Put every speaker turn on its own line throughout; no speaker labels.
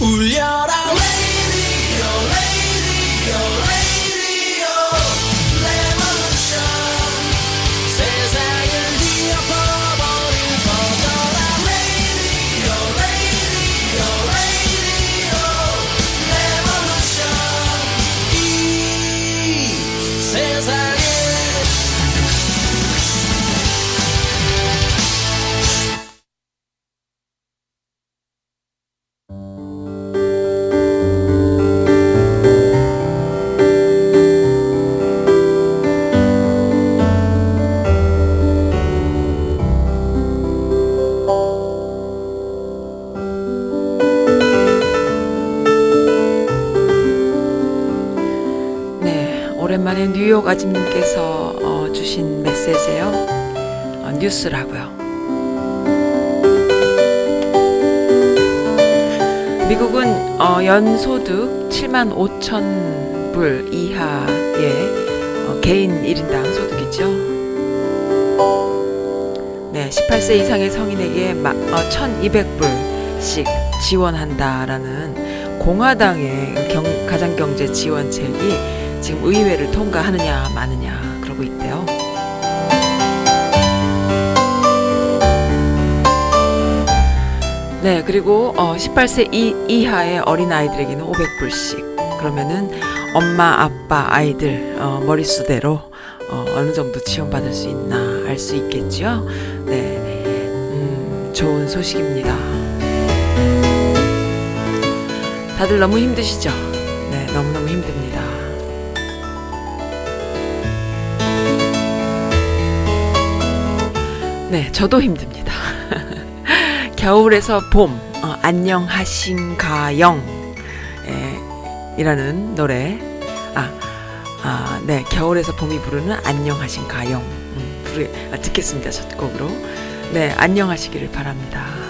울려라
연소득 7만 5천 불 이하의 어, 개인 1인당 소득이죠. 네, 18세 이상의 성인에게 마, 어, 1,200불씩 지원한다라는 공화당의 경, 가장경제 지원책이 지금 의회를 통과하느냐 마느냐 그러고 있대요. 네, 그리고 어, 18세 이, 이하의 어린 아이들에게는 500불씩. 그러면은 엄마, 아빠, 아이들 어, 머릿수대로 어, 어느 정도 지원받을 수 있나 알 수 있겠죠. 네, 음, 좋은 소식입니다. 다들 너무 힘드시죠? 네, 너무너무 힘듭니다. 네, 저도 힘듭니다. 겨울에서 봄, 어, 안녕하신가영, 에, 이라는 노래. 아, 아, 네, 겨울에서 봄이 부르는 안녕하신가영. 음, 부르, 아, 듣겠습니다, 첫 곡으로. 네, 안녕하시기를 바랍니다.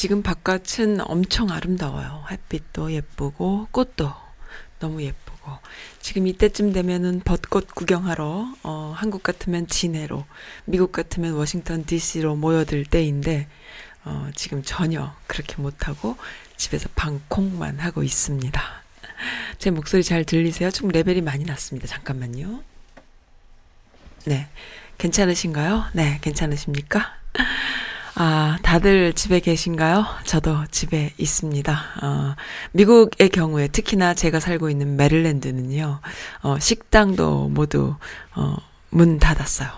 지금 바깥은 엄청 아름다워요. 햇빛도 예쁘고 꽃도 너무 예쁘고 지금 이때쯤 되면은 벚꽃 구경하러 어, 한국 같으면 진해로 미국 같으면 워싱턴 DC로 모여들 때인데 어, 지금 전혀 그렇게 못 하고 집에서 방콕만 하고 있습니다. 제 목소리 잘 들리세요? 좀 레벨이 많이 났습니다. 잠깐만요. 네. 괜찮으신가요? 네, 괜찮으십니까? 아, 다들 집에 계신가요? 저도 집에 있습니다. 어, 미국의 경우에 특히나 제가 살고 있는 메릴랜드는요, 어, 식당도 모두, 어, 문 닫았어요.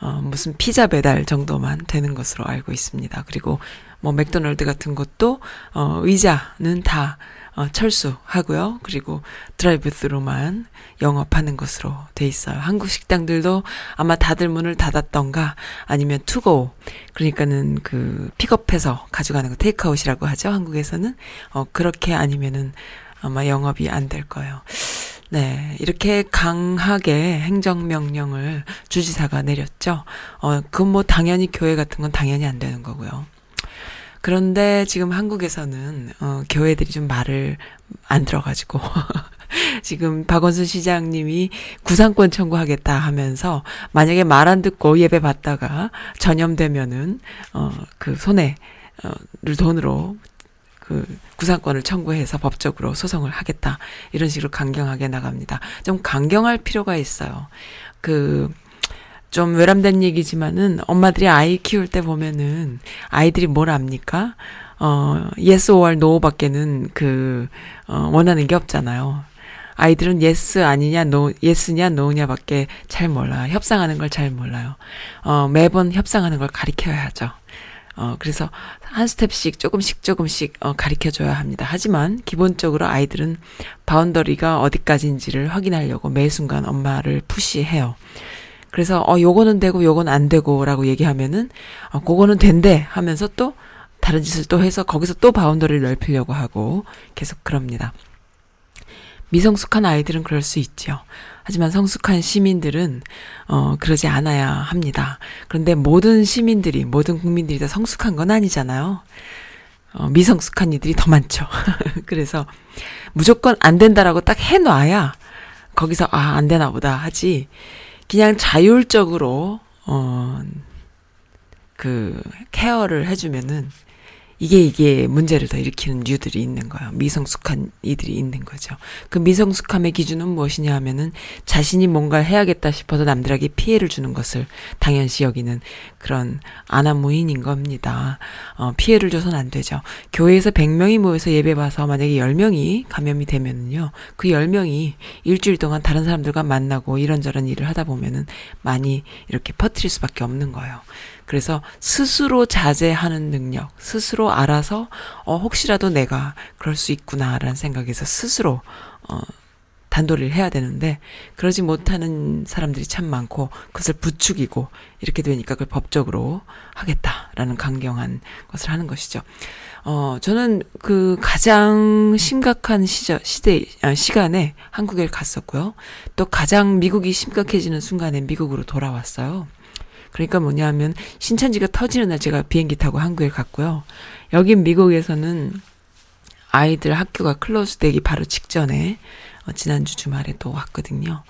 어, 무슨 피자 배달 정도만 되는 것으로 알고 있습니다. 그리고 뭐 맥도날드 같은 것도, 어, 의자는 다, 어, 철수하고요. 그리고 drive-through만 영업하는 것으로 돼 있어요. 한국 식당들도 아마 다들 문을 닫았던가 아니면 투고 그러니까는 그 픽업해서 가져가는 거 테이크아웃이라고 하죠. 한국에서는 어 그렇게 아니면은 아마 영업이 안 될 거예요. 네, 이렇게 강하게 행정명령을 주지사가 내렸죠. 어, 그뭐 당연히 교회 같은 건 당연히 안 되는 거고요. 그런데 지금 한국에서는 어, 교회들이 좀 말을 안 들어가지고 지금 박원순 시장님이 구상권 청구하겠다 하면서 만약에 말 안 듣고 예배 받다가 전염되면은 어그 손해를 돈으로 그 구상권을 청구해서 법적으로 소송을 하겠다 이런 식으로 강경하게 나갑니다. 좀 강경할 필요가 있어요. 그 좀 외람된 얘기지만은 엄마들이 아이 키울 때 보면은 아이들이 뭘 압니까? 어, yes or no 밖에는 그, 어, 원하는 게 없잖아요. 아이들은 yes 아니냐, no, yes냐, no냐 밖에 잘 몰라요. 협상하는 걸 잘 몰라요. 어, 매번 협상하는 걸 가리켜야 하죠. 어, 그래서 한 스텝씩 조금씩 조금씩 어, 가리켜 줘야 합니다. 하지만 기본적으로 아이들은 boundary가 어디까지인지를 확인하려고 매 순간 엄마를 push해요. 그래서 어 요거는 되고 요건 안 되고라고 얘기하면은 어 그거는 된대 하면서 또 다른 짓을 또 해서 거기서 또 바운더리를 넓히려고 하고 계속 그럽니다. 미성숙한 아이들은 그럴 수 있죠. 하지만 성숙한 시민들은 어 그러지 않아야 합니다. 그런데 모든 시민들이 모든 국민들이 다 성숙한 건 아니잖아요. 어, 미성숙한 이들이 더 많죠. 그래서 무조건 안 된다라고 딱 해놔야 거기서 아 안 되나 보다 하지. 그냥 자율적으로 어 그 케어를 해주면은 이게 이게 문제를 더 일으키는 류들이 있는 거예요. 미성숙한 이들이 있는 거죠. 그 미성숙함의 기준은 무엇이냐 하면은 자신이 뭔가를 해야겠다 싶어서 남들에게 피해를 주는 것을 당연시 여기는 그런 아나무인인 겁니다. 어, 피해를 줘서는 안 되죠. 교회에서 100명이 모여서 예배 봐서 만약에 10명이 감염이 되면은요. 그 10명이 일주일 동안 다른 사람들과 만나고 이런저런 일을 하다 보면은 많이 이렇게 퍼뜨릴 수밖에 없는 거예요. 그래서 스스로 자제하는 능력, 스스로 알아서 어 혹시라도 내가 그럴 수 있구나라는 생각에서 스스로 어 단도리를 해야 되는데 그러지 못하는 사람들이 참 많고 그것을 부추기고 이렇게 되니까 그걸 법적으로 하겠다라는 강경한 것을 하는 것이죠. 어 저는 그 가장 심각한 시절 시대 아, 시간에 한국에 갔었고요. 또 가장 미국이 심각해지는 순간에 미국으로 돌아왔어요. 그러니까 뭐냐면 신천지가 터지는 날 제가 비행기 타고 한국에 갔고요. 여긴 미국에서는 아이들 학교가 close 되기 바로 직전에 어, 지난주 주말에 또 왔거든요.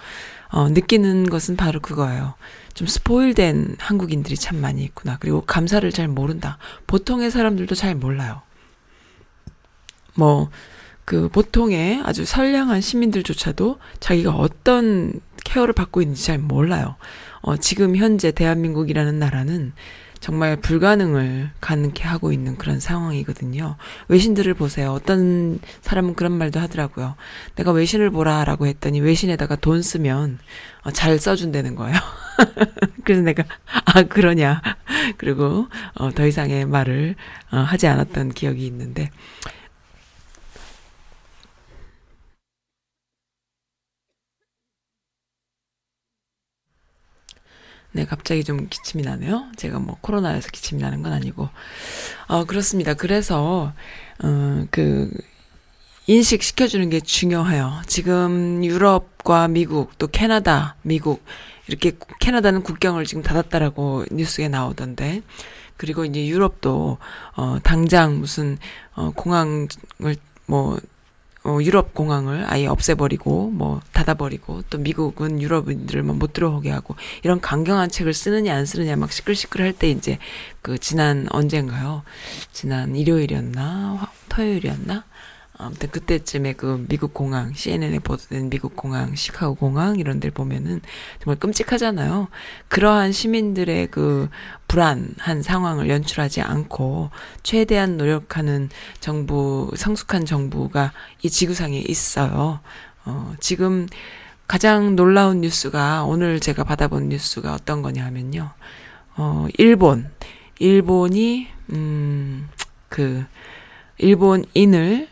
어, 느끼는 것은 바로 그거예요. 좀 spoil된 한국인들이 참 많이 있구나. 그리고 감사를 잘 모른다. 보통의 사람들도 잘 몰라요. 뭐, 그 보통의 아주 선량한 시민들조차도 자기가 어떤 케어를 받고 있는지 잘 몰라요. 어, 지금 현재 대한민국이라는 나라는 정말 불가능을 가능케 하고 있는 그런 상황이거든요. 외신들을 보세요. 어떤 사람은 그런 말도 하더라고요. 내가 외신을 보라라고 했더니 외신에다가 돈 쓰면 어, 잘 써준다는 거예요. 그래서 내가 아 그러냐. 그리고 어, 더 이상의 말을 어, 하지 않았던 기억이 있는데 네, 갑자기 좀 기침이 나네요. 제가 뭐 코로나여서 기침이 나는 건 아니고. 어, 그렇습니다. 그래서, 어, 그, 인식시켜주는 게 중요해요. 지금 유럽과 미국, 또 캐나다, 미국, 이렇게 캐나다는 국경을 지금 닫았다라고 뉴스에 나오던데, 그리고 이제 유럽도, 어, 당장 무슨, 어, 공항을, 뭐, 어, 유럽 공항을 아예 없애버리고, 뭐, 닫아버리고, 또 미국은 유럽인들만 못 들어오게 하고, 이런 강경한 책을 쓰느냐 안 쓰느냐 막 시끌시끌 할 때 이제, 그, 지난 언젠가요? 지난 일요일이었나? 화- 토요일이었나? 아무튼 그때쯤에 그 미국 공항, CNN에 보도된 미국 공항, 시카고 공항 이런 데를 보면은 정말 끔찍하잖아요. 그러한 시민들의 그 불안한 상황을 연출하지 않고 최대한 노력하는 정부, 성숙한 정부가 이 지구상에 있어요. 어, 지금 가장 놀라운 뉴스가 오늘 제가 받아본 뉴스가 어떤 거냐 하면요. 어, 일본. 일본이, 음, 그, 일본인을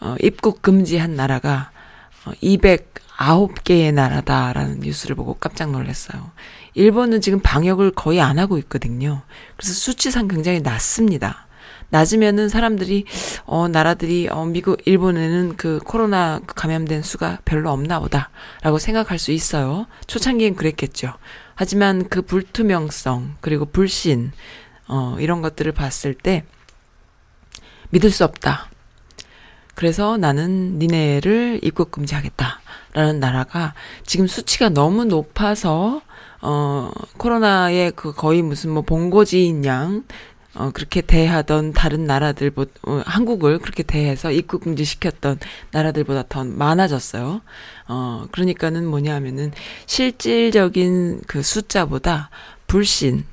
어, 입국 금지한 나라가 어, 209개의 나라다라는 뉴스를 보고 깜짝 놀랐어요. 일본은 지금 방역을 거의 안 하고 있거든요. 그래서 수치상 굉장히 낮습니다. 낮으면은 사람들이 어 나라들이 어 미국 일본에는 그 코로나 감염된 수가 별로 없나 보다라고 생각할 수 있어요. 초창기엔 그랬겠죠. 하지만 그 불투명성 그리고 불신 어 이런 것들을 봤을 때 믿을 수 없다. 그래서 나는 니네를 입국 금지하겠다라는 나라가 지금 수치가 너무 높아서 어 코로나의 그 거의 무슨 뭐 본고지인 양 어, 그렇게 대하던 다른 나라들, 보, 어, 한국을 그렇게 대해서 입국 금지시켰던 나라들보다 더 많아졌어요. 어, 그러니까는 뭐냐 하면은 실질적인 그 숫자보다 불신,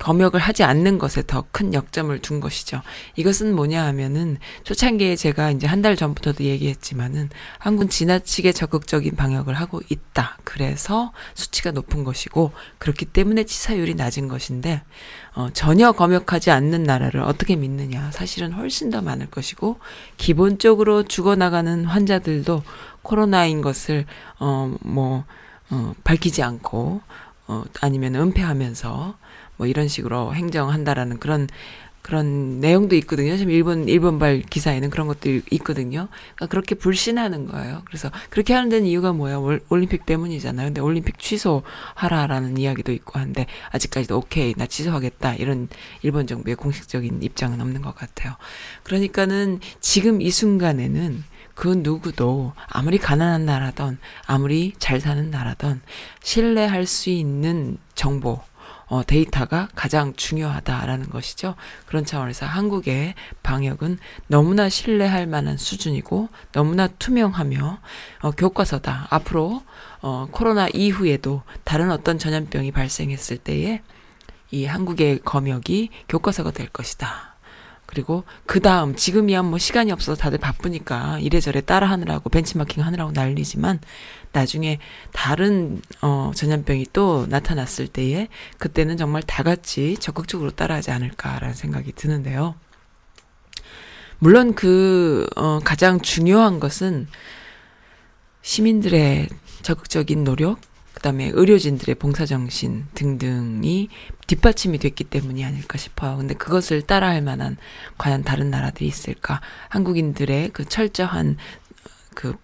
검역을 하지 않는 것에 더 큰 역점을 둔 것이죠. 이것은 뭐냐 하면은 초창기에 제가 이제 한 달 전부터도 얘기했지만은 한국은 지나치게 적극적인 방역을 하고 있다. 그래서 수치가 높은 것이고 그렇기 때문에 치사율이 낮은 것인데 어, 전혀 검역하지 않는 나라를 어떻게 믿느냐. 사실은 훨씬 더 많을 것이고 기본적으로 죽어 나가는 환자들도 코로나인 것을 어뭐 어, 밝히지 않고 어, 아니면 은폐하면서 뭐 이런 식으로 행정한다라는 그런 그런 내용도 있거든요. 지금 일본 일본발 기사에는 그런 것도 있거든요. 그러니까 그렇게 불신하는 거예요. 그래서 그렇게 하는 데는 이유가 뭐야? 올- 올림픽 때문이잖아요. 근데 올림픽 취소하라라는 이야기도 있고 한데 아직까지도 오케이 나 취소하겠다 이런 일본 정부의 공식적인 입장은 없는 것 같아요. 그러니까는 지금 이 순간에는 그 누구도 아무리 가난한 나라든 아무리 잘 사는 나라든 신뢰할 수 있는 정보 어, 데이터가 가장 중요하다라는 것이죠. 그런 차원에서 한국의 방역은 너무나 신뢰할 만한 수준이고 너무나 투명하며 어, 교과서다. 앞으로 어, 코로나 이후에도 다른 어떤 전염병이 발생했을 때에 이 한국의 검역이 교과서가 될 것이다. 그리고 그 다음 지금이야 뭐 시간이 없어서 다들 바쁘니까 이래저래 따라하느라고 벤치마킹 하느라고 난리지만 나중에 다른 어 전염병이 또 나타났을 때에 그때는 정말 다 같이 적극적으로 따라하지 않을까라는 생각이 드는데요. 물론 그 어, 가장 중요한 것은 시민들의 적극적인 노력, 그다음에 의료진들의 봉사 정신 등등이 뒷받침이 됐기 때문이 아닐까 싶어요. 근데 그것을 따라할 만한 과연 다른 나라들이 있을까? 한국인들의 그 철저한 그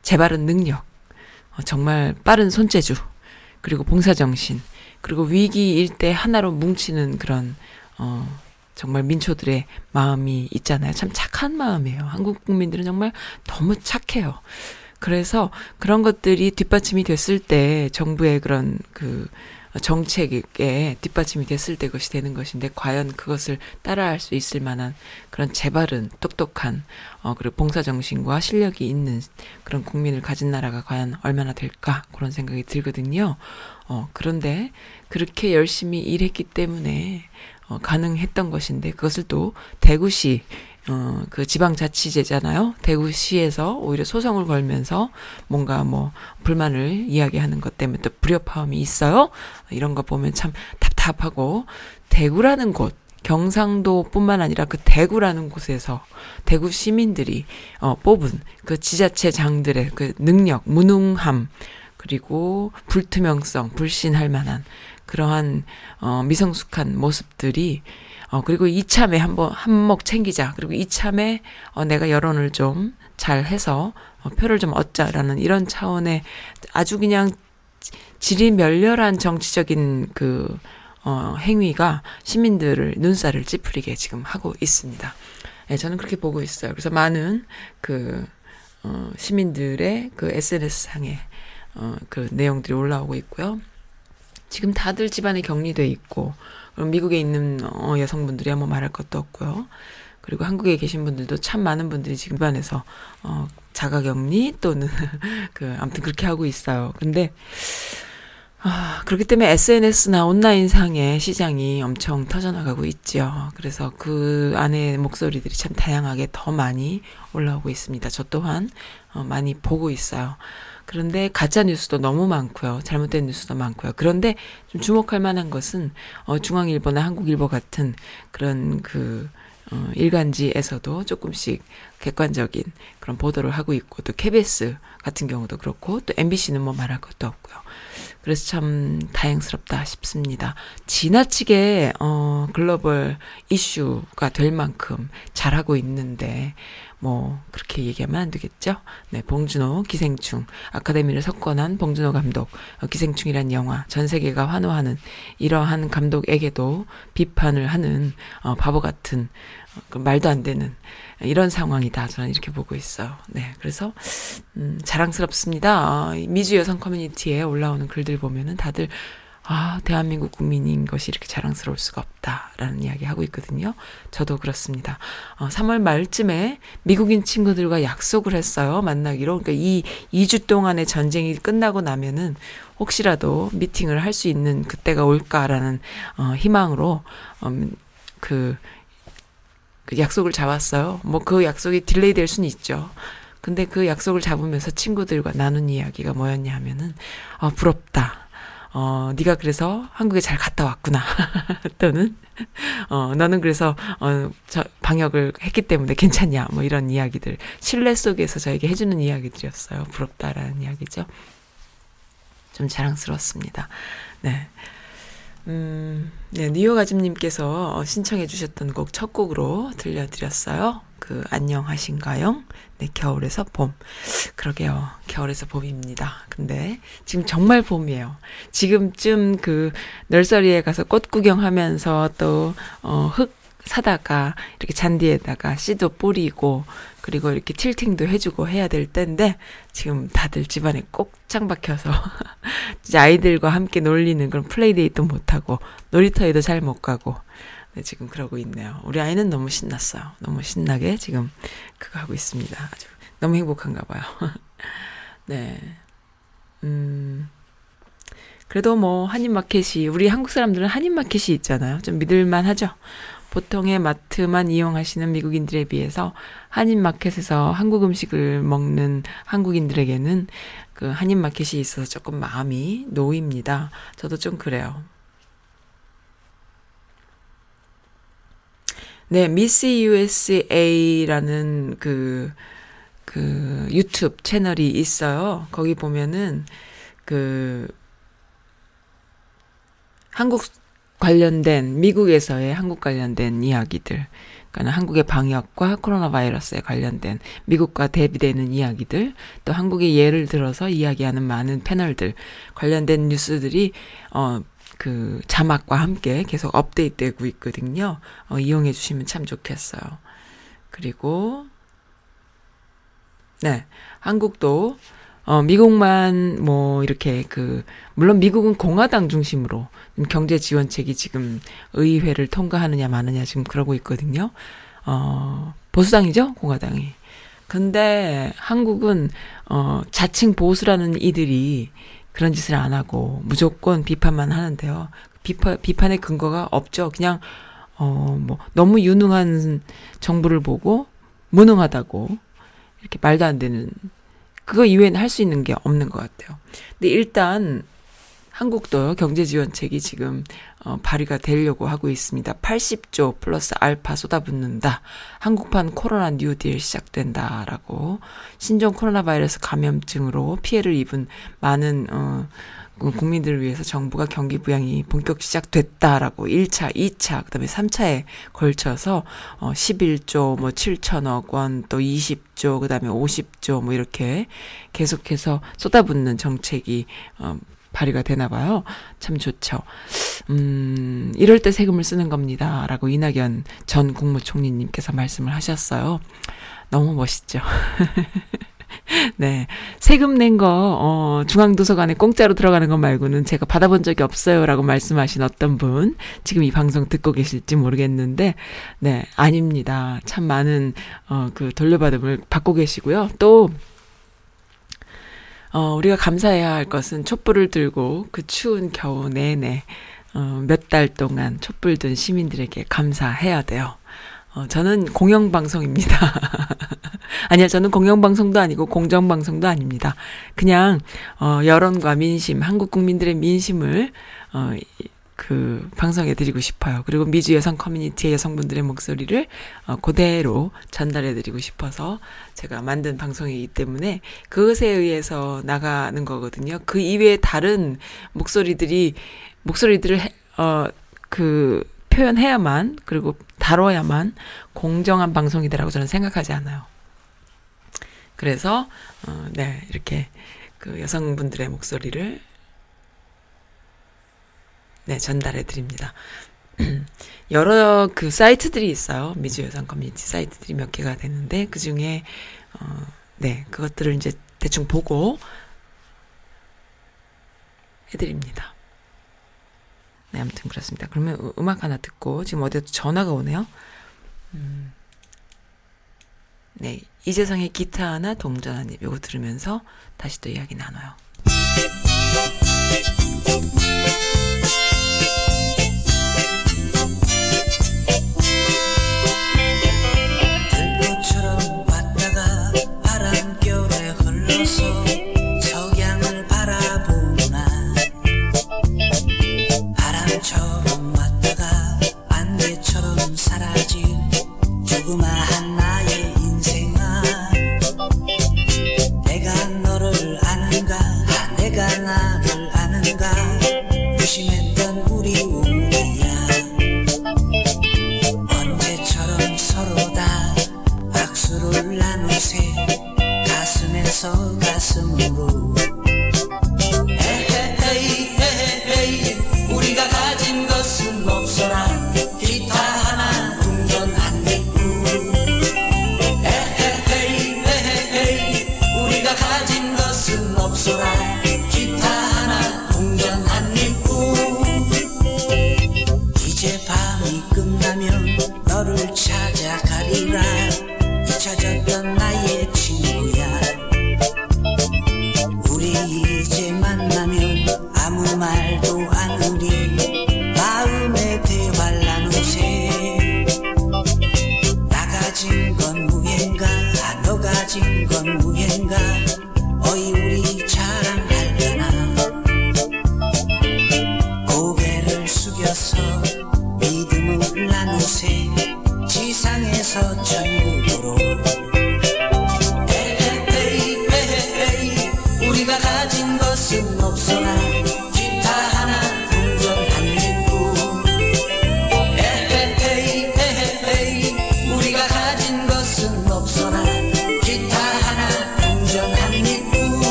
재발은 능력, 어, 정말 빠른 손재주, 그리고 봉사정신, 그리고 위기일 때 하나로 뭉치는 그런 어 정말 민초들의 마음이 있잖아요. 참 착한 마음이에요. 한국 국민들은 정말 너무 착해요. 그래서 그런 것들이 뒷받침이 됐을 때 정부의 그런 그 정책에 뒷받침이 됐을 때 그것이 되는 것인데 과연 그것을 따라할 수 있을 만한 그런 재발은 똑똑한 어 그리고 봉사 정신과 실력이 있는 그런 국민을 가진 나라가 과연 얼마나 될까 그런 생각이 들거든요. 어 그런데 그렇게 열심히 일했기 때문에 어 가능했던 것인데 그것을 또 대구시 어, 그 지방자치제잖아요. 대구시에서 오히려 소송을 걸면서 뭔가 뭐 불만을 이야기하는 것 때문에 또 불협화음이 있어요. 이런 거 보면 참 답답하고 대구라는 곳 경상도뿐만 아니라 그 대구라는 곳에서 대구 시민들이 어, 뽑은 그 지자체 장들의 그 능력, 무능함 그리고 불투명성, 불신할 만한 그러한 어, 미성숙한 모습들이 어, 그리고 이참에 한번 한몫 챙기자. 그리고 이참에 어, 내가 여론을 좀 잘 해서 어, 표를 좀 얻자라는 이런 차원의 아주 그냥 질이 멸렬한 정치적인 그 어, 행위가 시민들을 눈살을 찌푸리게 지금 하고 있습니다. 예, 저는 그렇게 보고 있어요. 그래서 많은 그 어, 시민들의 그 SNS 상에 어, 그 내용들이 올라오고 있고요. 지금 다들 집안에 격리돼 있고 미국에 있는 어, 여성분들이야 뭐 말할 것도 없고요. 그리고 한국에 계신 분들도 참 많은 분들이 지금 집안에서 어, 자가격리 또는 그 아무튼 그렇게 하고 있어요. 근데 아, 그렇기 때문에 SNS나 온라인 상의 시장이 엄청 터져나가고 있죠. 그래서 그 안에 목소리들이 참 다양하게 더 많이 올라오고 있습니다. 저 또한 어, 많이 보고 있어요. 그런데 가짜 뉴스도 너무 많고요. 잘못된 뉴스도 많고요. 그런데 좀 주목할 만한 것은 어 중앙일보나 한국일보 같은 그런 그 어, 일간지에서도 조금씩 객관적인 그런 보도를 하고 있고 또 KBS 같은 경우도 그렇고 또 MBC는 뭐 말할 것도 없고요. 그래서 참 다행스럽다 싶습니다. 지나치게 어 글로벌 이슈가 될 만큼 잘하고 있는데 뭐 그렇게 얘기하면 안 되겠죠. 네, 봉준호 기생충 아카데미를 석권한 봉준호 감독 어, 기생충이란 영화 전 세계가 환호하는 이러한 감독에게도 비판을 하는 어, 바보 같은 어, 그 말도 안 되는 이런 상황이다. 저는 이렇게 보고 있어요. 네, 그래서 음, 자랑스럽습니다. 어, 미주 여성 커뮤니티에 올라오는 글들 보면은 다들 아, 대한민국 국민인 것이 이렇게 자랑스러울 수가 없다라는 이야기 하고 있거든요. 저도 그렇습니다. 어, 3월 말쯤에 미국인 친구들과 약속을 했어요. 만나기로. 그러니까 이 2주 동안의 전쟁이 끝나고 나면은 혹시라도 미팅을 할 수 있는 그때가 올까라는 어, 희망으로 음, 그, 그 약속을 잡았어요. 뭐 그 약속이 delay 될 수는 있죠. 근데 그 약속을 잡으면서 친구들과 나눈 이야기가 뭐였냐 하면은 아, 부럽다. 어, 네가 그래서 한국에 잘 갔다 왔구나. 또는 어, 너는 그래서 어, 저 방역을 했기 때문에 괜찮냐. 뭐 이런 이야기들. 신뢰 속에서 저에게 해 주는 이야기들이었어요. 부럽다라는 이야기죠. 좀 자랑스러웠습니다. 네. 음, 네, 아줌님께서 어, 신청해 주셨던 곡 첫 곡으로 들려드렸어요. 그, 안녕하신가요? 네, 겨울에서 봄. 그러게요. 겨울에서 봄입니다. 근데 지금 정말 봄이에요. 지금쯤 그 널서리에 가서 꽃 구경하면서 또, 어, 흙 사다가 이렇게 잔디에다가 씨도 뿌리고 그리고 이렇게 틸팅도 해주고 해야 될 때인데 지금 다들 집안에 꼭짱 박혀서 이제 아이들과 함께 놀리는 그런 플레이데이도 못하고 놀이터에도 잘 못 가고 네, 지금 그러고 있네요. 우리 아이는 너무 신났어요. 너무 신나게 지금 그거 하고 있습니다. 아주 너무 행복한가 봐요. 네. 음. 그래도 뭐 한인마켓이 우리 한국 사람들은 한인마켓이 있잖아요. 좀 믿을만 하죠. 보통의 마트만 이용하시는 미국인들에 비해서 한인마켓에서 한국 음식을 먹는 한국인들에게는 그 한인마켓이 있어서 조금 마음이 놓입니다. 저도 좀 그래요. 네, 미스 USA라는 그, 그 유튜브 채널이 있어요. 거기 보면은 그 한국 관련된 미국에서의 한국 관련된 이야기들, 그러니까 한국의 방역과 코로나 바이러스에 관련된 미국과 대비되는 이야기들, 또 한국의 예를 들어서 이야기하는 많은 패널들 관련된 뉴스들이 어. 그 자막과 함께 계속 업데이트되고 있거든요. 어, 이용해 주시면 참 좋겠어요. 그리고 네, 한국도 어, 미국만 뭐 이렇게 그 물론 미국은 공화당 중심으로 경제 지원책이 지금 의회를 통과하느냐 마느냐 지금 그러고 있거든요. 어, 보수당이죠, 공화당이. 근데 한국은 어, 자칭 보수라는 이들이 그런 짓을 안 하고 무조건 비판만 하는데요. 비판 비판의 근거가 없죠. 그냥 어, 뭐 너무 유능한 정부를 보고 무능하다고 이렇게 말도 안 되는 그거 이외에는 할 수 있는 게 없는 것 같아요. 근데 일단 한국도 경제 지원책이 지금 어, 발의가 되려고 하고 있습니다. 80조 플러스 알파 쏟아붓는다. 한국판 코로나 뉴딜 시작된다라고 신종 코로나 바이러스 감염증으로 피해를 입은 많은 어, 그 국민들을 위해서 정부가 경기 부양이 본격 시작됐다라고 1차, 2차, 그다음에 3차에 걸쳐서 어 11조 뭐 7천억 원, 또 20조, 그다음에 50조 뭐 이렇게 계속해서 쏟아붓는 정책이 어 발의가 되나 봐요. 참 좋죠. 음, 이럴 때 세금을 쓰는 겁니다. 라고 이낙연 전 국무총리님께서 말씀을 하셨어요. 너무 멋있죠. 네. 세금 낸 거, 어, 중앙도서관에 공짜로 들어가는 것 말고는 제가 받아본 적이 없어요. 라고 말씀하신 어떤 분, 지금 이 방송 듣고 계실지 모르겠는데, 네. 아닙니다. 참 많은, 어, 그 돌려받음을 받고 계시고요. 또, 어, 우리가 감사해야 할 것은 촛불을 들고 그 추운 겨우 내내, 어, 몇 달 동안 촛불 든 시민들에게 감사해야 돼요. 어, 저는 공영방송입니다. 아니요, 저는 공영방송도 아니고 공정방송도 아닙니다. 그냥, 어, 여론과 민심, 한국 국민들의 민심을, 어, 그, 방송해 드리고 싶어요. 그리고 미주 여성 커뮤니티의 여성분들의 목소리를, 어, 그대로 전달해 드리고 싶어서 제가 만든 방송이기 때문에 그것에 의해서 나가는 거거든요. 그 이외에 다른 목소리들이, 목소리들을, 해, 어, 그, 표현해야만, 그리고 다뤄야만 공정한 방송이다라고 저는 생각하지 않아요. 그래서 어, 네 이렇게 그 여성분들의 목소리를 네 전달해 드립니다. 여러 그 사이트들이 있어요. 미주 여성 커뮤니티 사이트들이 몇 개가 되는데 그 중에 어, 네 그것들을 이제 대충 보고 해드립니다. 네, 아무튼 그렇습니다. 그러면 음- 음악 하나 듣고 지금 어디에 전화가 오네요. 음. 네, 이재성의 기타 하나, 동전 한 입. 요거 들으면서 다시 또 이야기 나눠요.
Yes. 가슴에서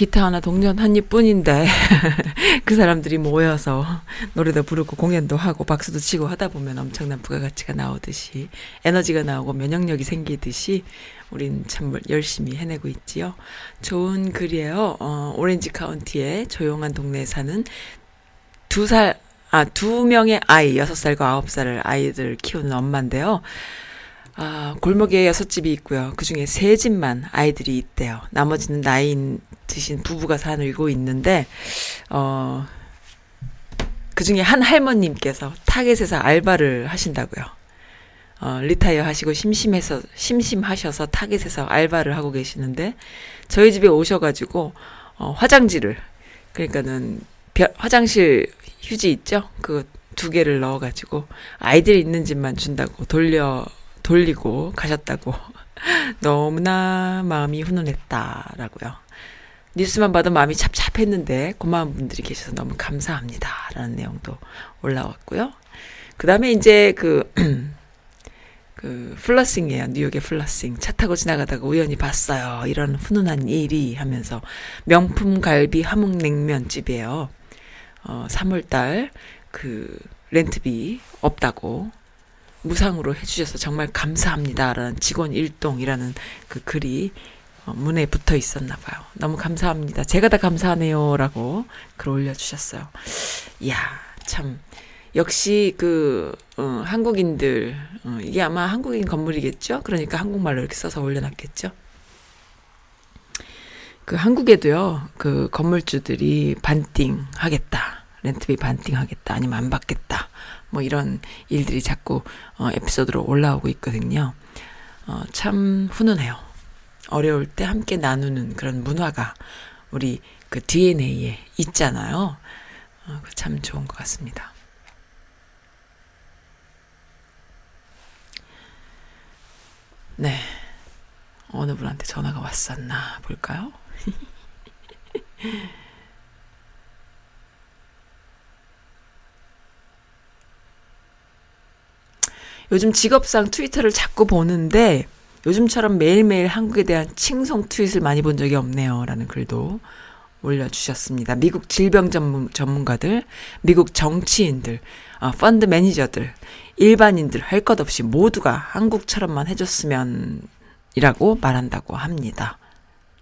기타 하나 동전 한
입뿐인데 그 사람들이 모여서 노래도 부르고 공연도 하고 박수도 치고 하다 보면 엄청난 부가가치가 나오듯이 에너지가 나오고 면역력이 생기듯이 우린 참 열심히 해내고 있지요. 좋은 글이에요. 어, 오렌지 카운티의 조용한 동네에 사는 두 살, 아, 두 명의 아이, 여섯 살과 아홉 살 아이들 키우는 엄마인데요. 아, 골목에 여섯 집이 있고요. 그 중에 세 집만 아이들이 있대요. 나머지는 나이 드신 부부가 살고 있는데, 어, 그 중에 한 할머님께서 Target에서 알바를 하신다고요. 어, retire 하시고 심심해서, 심심하셔서 Target에서 알바를 하고 계시는데, 저희 집에 오셔가지고, 어, 화장지를, 그러니까는, 벼, 화장실 휴지 있죠? 그 두 개를 넣어가지고, 아이들이 있는 집만 준다고 돌려, 돌리고 가셨다고. 너무나 마음이 훈훈했다라고요. 뉴스만 봐도 마음이 찹찹했는데 고마운 분들이 계셔서 너무 감사합니다라는 내용도 올라왔고요. 그 다음에 이제 그, 그 플러싱이에요. 뉴욕의 플러싱. 차 타고 지나가다가 우연히 봤어요. 이런 훈훈한 일이 하면서 명품 갈비 함흥냉면 집이에요. 어, 3월 달 그 렌트비 없다고 무상으로 해주셔서 정말 감사합니다라는 직원 일동이라는 그 글이 어, 문에 붙어 있었나 봐요. 너무 감사합니다. 제가 다 감사하네요라고 글 올려주셨어요. 이야 참 역시 그 어, 한국인들 어, 이게 아마 한국인 건물이겠죠. 그러니까 한국말로 이렇게 써서 올려놨겠죠. 그 한국에도요 그 건물주들이 반띵 하겠다 렌트비 반띵 하겠다 아니면 안 받겠다 뭐 이런 일들이 자꾸 어, 에피소드로 올라오고 있거든요. 어, 참 훈훈해요. 어려울 때 함께 나누는 그런 문화가 우리 그 DNA에 있잖아요. 어, 참 좋은 것 같습니다. 네. 어느 분한테 전화가 왔었나 볼까요? 요즘 직업상 트위터를 자꾸 보는데 요즘처럼 매일매일 한국에 대한 칭송 트윗을 많이 본 적이 없네요. 라는 글도 올려주셨습니다. 미국 질병 전문, 전문가들, 미국 정치인들, 어, 펀드 매니저들, 일반인들 할 것 없이 모두가 한국처럼만 해줬으면 이라고 말한다고 합니다.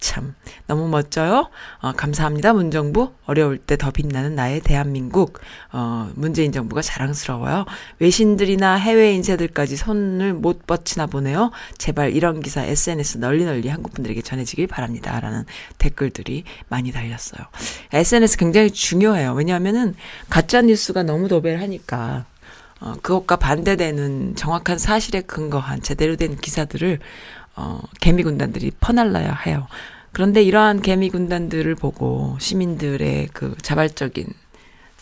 참 너무 멋져요. 어, 감사합니다. 문정부 어려울 때 더 빛나는 나의 대한민국. 어, 문재인 정부가 자랑스러워요. 외신들이나 해외 인쇄들까지 손을 못 뻗치나 보네요. 제발 이런 기사 SNS 널리 널리 한국 분들에게 전해지길 바랍니다.라는 댓글들이 많이 달렸어요. SNS 굉장히 중요해요. 왜냐하면은 가짜 뉴스가 너무 도배를 하니까 어, 그것과 반대되는 정확한 사실에 근거한 제대로 된 기사들을 어, 개미 군단들이 퍼날라야 해요. 그런데 이러한 개미 군단들을 보고 시민들의 그 자발적인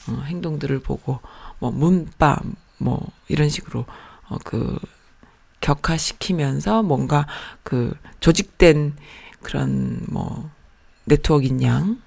어, 행동들을 보고 뭐 문바 뭐 이런 식으로 어, 그 격화시키면서 뭔가 그 조직된 그런 뭐 네트워크인 양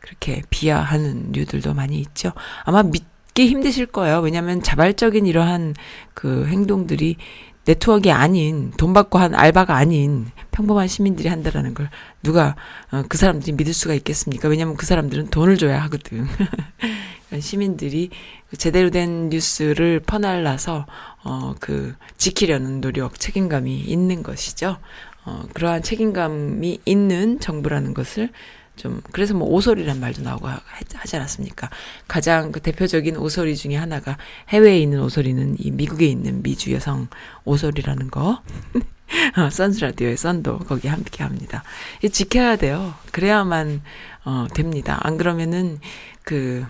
그렇게 비하하는 류들도 많이 있죠. 아마 믿기 힘드실 거예요. 왜냐하면 자발적인 이러한 그 행동들이 네트워크가 아닌 돈 받고 한 알바가 아닌 평범한 시민들이 한다라는 걸 누가 어, 그 사람들이 믿을 수가 있겠습니까? 왜냐하면 그 사람들은 돈을 줘야 하거든. 시민들이 그 제대로 된 뉴스를 퍼날라서 어 그 지키려는 노력, 책임감이 있는 것이죠. 어 그러한 책임감이 있는 정부라는 것을 좀 그래서 뭐 오소리란 말도 나오고 하지 않았습니까? 가장 그 대표적인 오소리 중에 하나가 해외에 있는 오소리는 이 미국에 있는 미주 여성 오소리라는 거. 어, 선스 라디오의 썬도 거기 함께 합니다. 이 지켜야 돼요. 그래야만 어 됩니다. 안 그러면은 그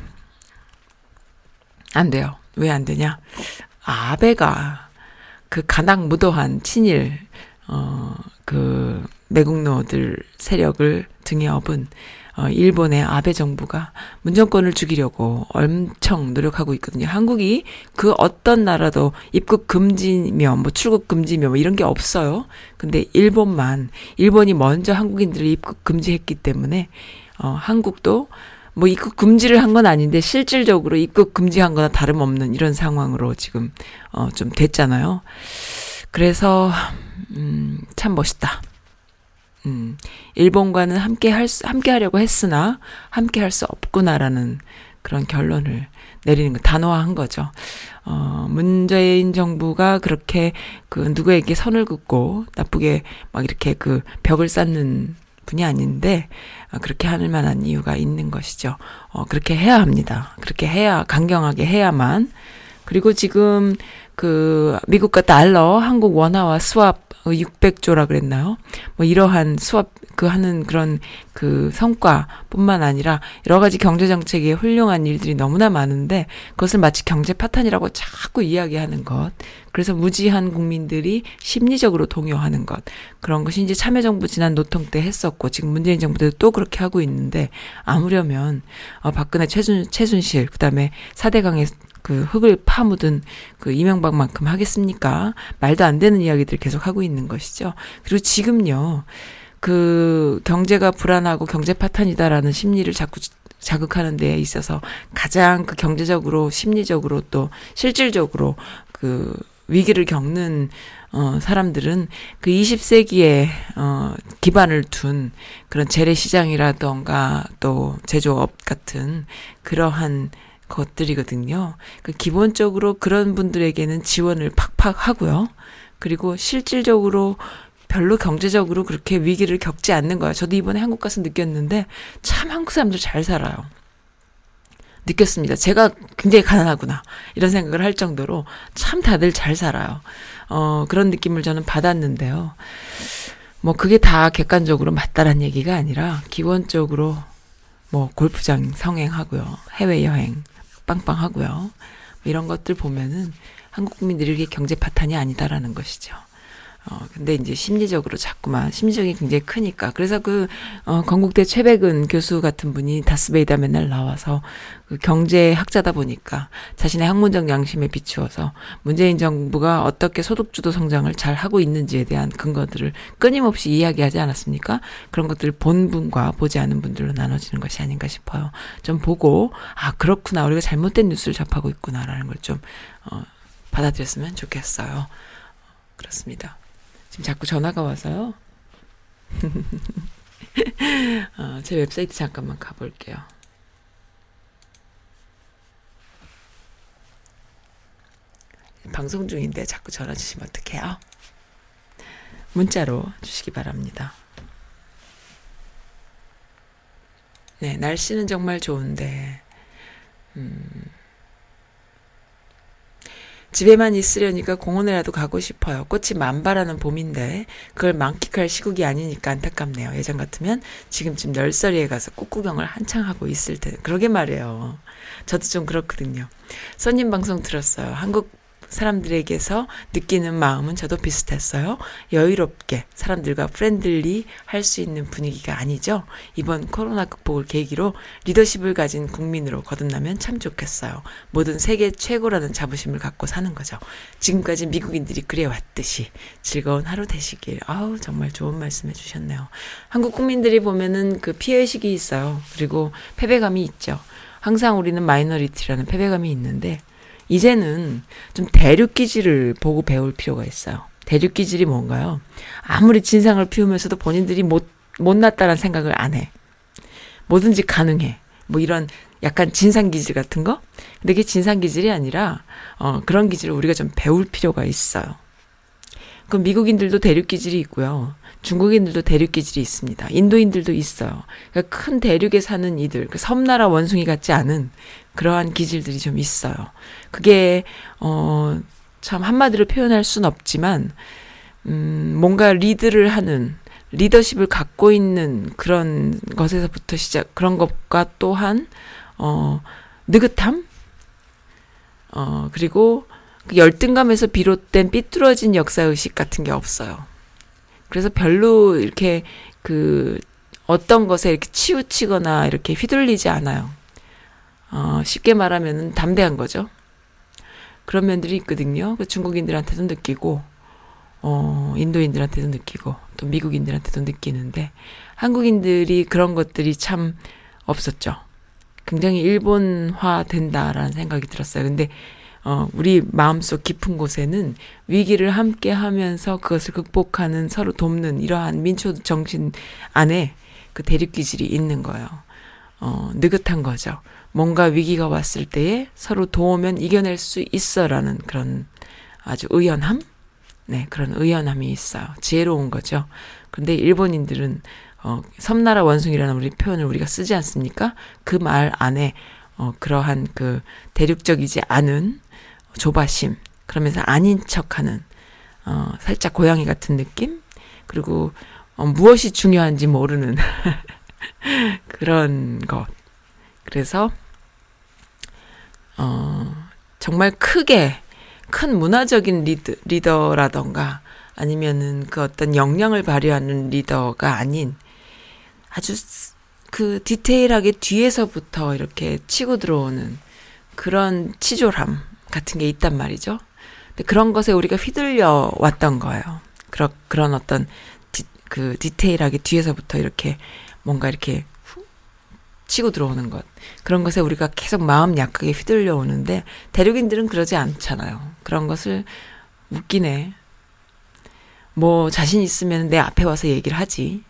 안 돼요. 왜 안 되냐? 아베가 그 가nak 무도한 친일 어그 매국노들 세력을 등에 업은 어, 일본의 아베 정부가 문정권을 죽이려고 엄청 노력하고 있거든요. 한국이 그 어떤 나라도 입국 금지며 뭐 출국 금지며 뭐 이런 게 없어요. 근데 일본만 일본이 먼저 한국인들을 입국 금지했기 때문에 어, 한국도 뭐 입국 금지를 한 건 아닌데 실질적으로 입국 금지한 거나 다름없는 이런 상황으로 지금 어, 좀 됐잖아요. 그래서 음, 참 멋있다. 음, 일본과는 함께 할 수, 함께 하려고 했으나 함께 할 수 없구나라는 그런 결론을 내리는 거 단호화한 거죠. 어, 문재인 정부가 그렇게 그 누구에게 선을 긋고 나쁘게 막 이렇게 그 벽을 쌓는 분이 아닌데 어, 그렇게 할 만한 이유가 있는 것이죠. 어, 그렇게 해야 합니다. 그렇게 해야 강경하게 해야만 그리고 지금 그 미국과 달러, 한국 원화와 수합 600조라 그랬나요? 뭐 이러한 수합 그 하는 그런 그 성과뿐만 아니라 여러 가지 경제 정책에 훌륭한 일들이 너무나 많은데 그것을 마치 경제 파탄이라고 자꾸 이야기하는 것. 그래서 무지한 국민들이 심리적으로 동요하는 것. 그런 것이 이제 참여정부 지난 노통 때 했었고 지금 문재인 정부 때도 또 그렇게 하고 있는데 아무려면 어 박근혜 최순 최순실 그다음에 사대강의 그 흙을 파묻은 그 이명박만큼 하겠습니까? 말도 안 되는 이야기들 계속 하고 있는 것이죠. 그리고 지금요, 그 경제가 불안하고 경제 파탄이다라는 심리를 자꾸 자극하는 데 있어서 가장 그 경제적으로 심리적으로 또 실질적으로 그 위기를 겪는 어 사람들은 그 20세기에 어 기반을 둔 그런 재래 시장이라던가 또 제조업 같은 그러한 것들이거든요. 그 기본적으로 그런 분들에게는 지원을 팍팍 하고요. 그리고 실질적으로 별로 경제적으로 그렇게 위기를 겪지 않는 거예요. 저도 이번에 한국 가서 느꼈는데 참 한국 사람들 잘 살아요. 느꼈습니다. 제가 굉장히 가난하구나. 이런 생각을 할 정도로 참 다들 잘 살아요. 어, 그런 느낌을 저는 받았는데요. 뭐 그게 다 객관적으로 맞다란 얘기가 아니라 기본적으로 뭐 골프장 성행하고요. 해외여행 빵빵하고요. 뭐 이런 것들 보면은 한국 국민들이 이게 경제 파탄이 아니다라는 것이죠. 어, 근데 이제 심리적으로 자꾸만, 심리적이 굉장히 크니까. 그래서 그, 어, 건국대 최백은 교수 같은 분이 다스베이다 맨날 나와서 그 경제학자다 보니까 자신의 학문적 양심에 비추어서 문재인 정부가 어떻게 소득주도 성장을 잘 하고 있는지에 대한 근거들을 끊임없이 이야기하지 않았습니까? 그런 것들을 본 분과 보지 않은 분들로 나눠지는 것이 아닌가 싶어요. 좀 보고, 아, 그렇구나. 우리가 잘못된 뉴스를 접하고 있구나라는 걸 좀, 어, 받아들였으면 좋겠어요. 그렇습니다. 지금 자꾸 전화가 와서요. 어, 제 웹사이트 잠깐만 가볼게요. 방송 중인데 자꾸 전화 주시면 어떡해요? 문자로 주시기 바랍니다. 네, 날씨는 정말 좋은데, 음, 집에만 있으려니까 공원에라도 가고 싶어요. 꽃이 만발하는 봄인데 그걸 만끽할 시국이 아니니까 안타깝네요. 예전 같으면 지금쯤 널서리에 가서 꽃 구경을 한창 하고 있을 때 그러게 말이에요. 저도 좀 그렇거든요. 손님 방송 들었어요. 한국 사람들에게서 느끼는 마음은 저도 비슷했어요. 여유롭게 사람들과 friendly 할 수 있는 분위기가 아니죠. 이번 코로나 극복을 계기로 리더십을 가진 국민으로 거듭나면 참 좋겠어요. 모든 세계 최고라는 자부심을 갖고 사는 거죠. 지금까지 미국인들이 그래왔듯이 즐거운 하루 되시길. 아우, 정말 좋은 말씀 해주셨네요. 한국 국민들이 보면은 그 피해의식이 있어요. 그리고 패배감이 있죠. 항상 우리는 minority라는 패배감이 있는데, 이제는 좀 대륙 기질을 보고 배울 필요가 있어요. 대륙 기질이 뭔가요? 아무리 진상을 피우면서도 본인들이 못, 못났다는 생각을 안 해. 뭐든지 가능해. 뭐 이런 약간 진상 기질 같은 거? 근데 이게 진상 기질이 아니라, 어, 그런 기질을 우리가 좀 배울 필요가 있어요. 그럼 미국인들도 대륙 기질이 있고요. 중국인들도 대륙 기질이 있습니다. 인도인들도 있어요. 그러니까 큰 대륙에 사는 이들, 그 섬나라 원숭이 같지 않은 그러한 기질들이 좀 있어요. 그게 어 참 한마디로 표현할 순 없지만 음 뭔가 리드를 하는 리더십을 갖고 있는 그런 것에서부터 시작 그런 것과 또한 어 느긋함 어 그리고 그 열등감에서 비롯된 삐뚤어진 역사 의식 같은 게 없어요. 그래서 별로 이렇게 그 어떤 것에 이렇게 치우치거나 이렇게 휘둘리지 않아요. 어, 쉽게 말하면은 담대한 거죠. 그런 면들이 있거든요. 그 중국인들한테도 느끼고, 어, 인도인들한테도 느끼고, 또 미국인들한테도 느끼는데, 한국인들이 그런 것들이 참 없었죠. 굉장히 일본화 된다라는 생각이 들었어요. 근데, 어, 우리 마음속 깊은 곳에는 위기를 함께 하면서 그것을 극복하는 서로 돕는 이러한 민초 정신 안에 그 대립 기질이 있는 거예요. 어, 느긋한 거죠. 뭔가 위기가 왔을 때에 서로 도우면 이겨낼 수 있어라는 그런 아주 의연함? 네, 그런 의연함이 있어요. 지혜로운 거죠. 근데 일본인들은 어, 섬나라 원숭이라는 우리 표현을 우리가 쓰지 않습니까? 그 말 안에 어, 그러한 그 대륙적이지 않은 조바심, 그러면서 아닌 척하는 어, 살짝 고양이 같은 느낌? 그리고 어, 무엇이 중요한지 모르는 그런 것. 그래서 어, 정말 크게 큰 문화적인 리드, 리더라던가 아니면은 그 어떤 역량을 발휘하는 리더가 아닌 아주 그 디테일하게 뒤에서부터 이렇게 치고 들어오는 그런 치졸함 같은 게 있단 말이죠. 근데 그런 것에 우리가 휘둘려 왔던 거예요. 그런 그런 어떤 디, 그 디테일하게 뒤에서부터 이렇게 뭔가 이렇게 후 치고 들어오는 것 그런 것에 우리가 계속 마음 약하게 휘둘려 오는데 대륙인들은 그러지 않잖아요. 그런 것을 웃기네. 뭐 자신 있으면 내 앞에 와서 얘기를 하지.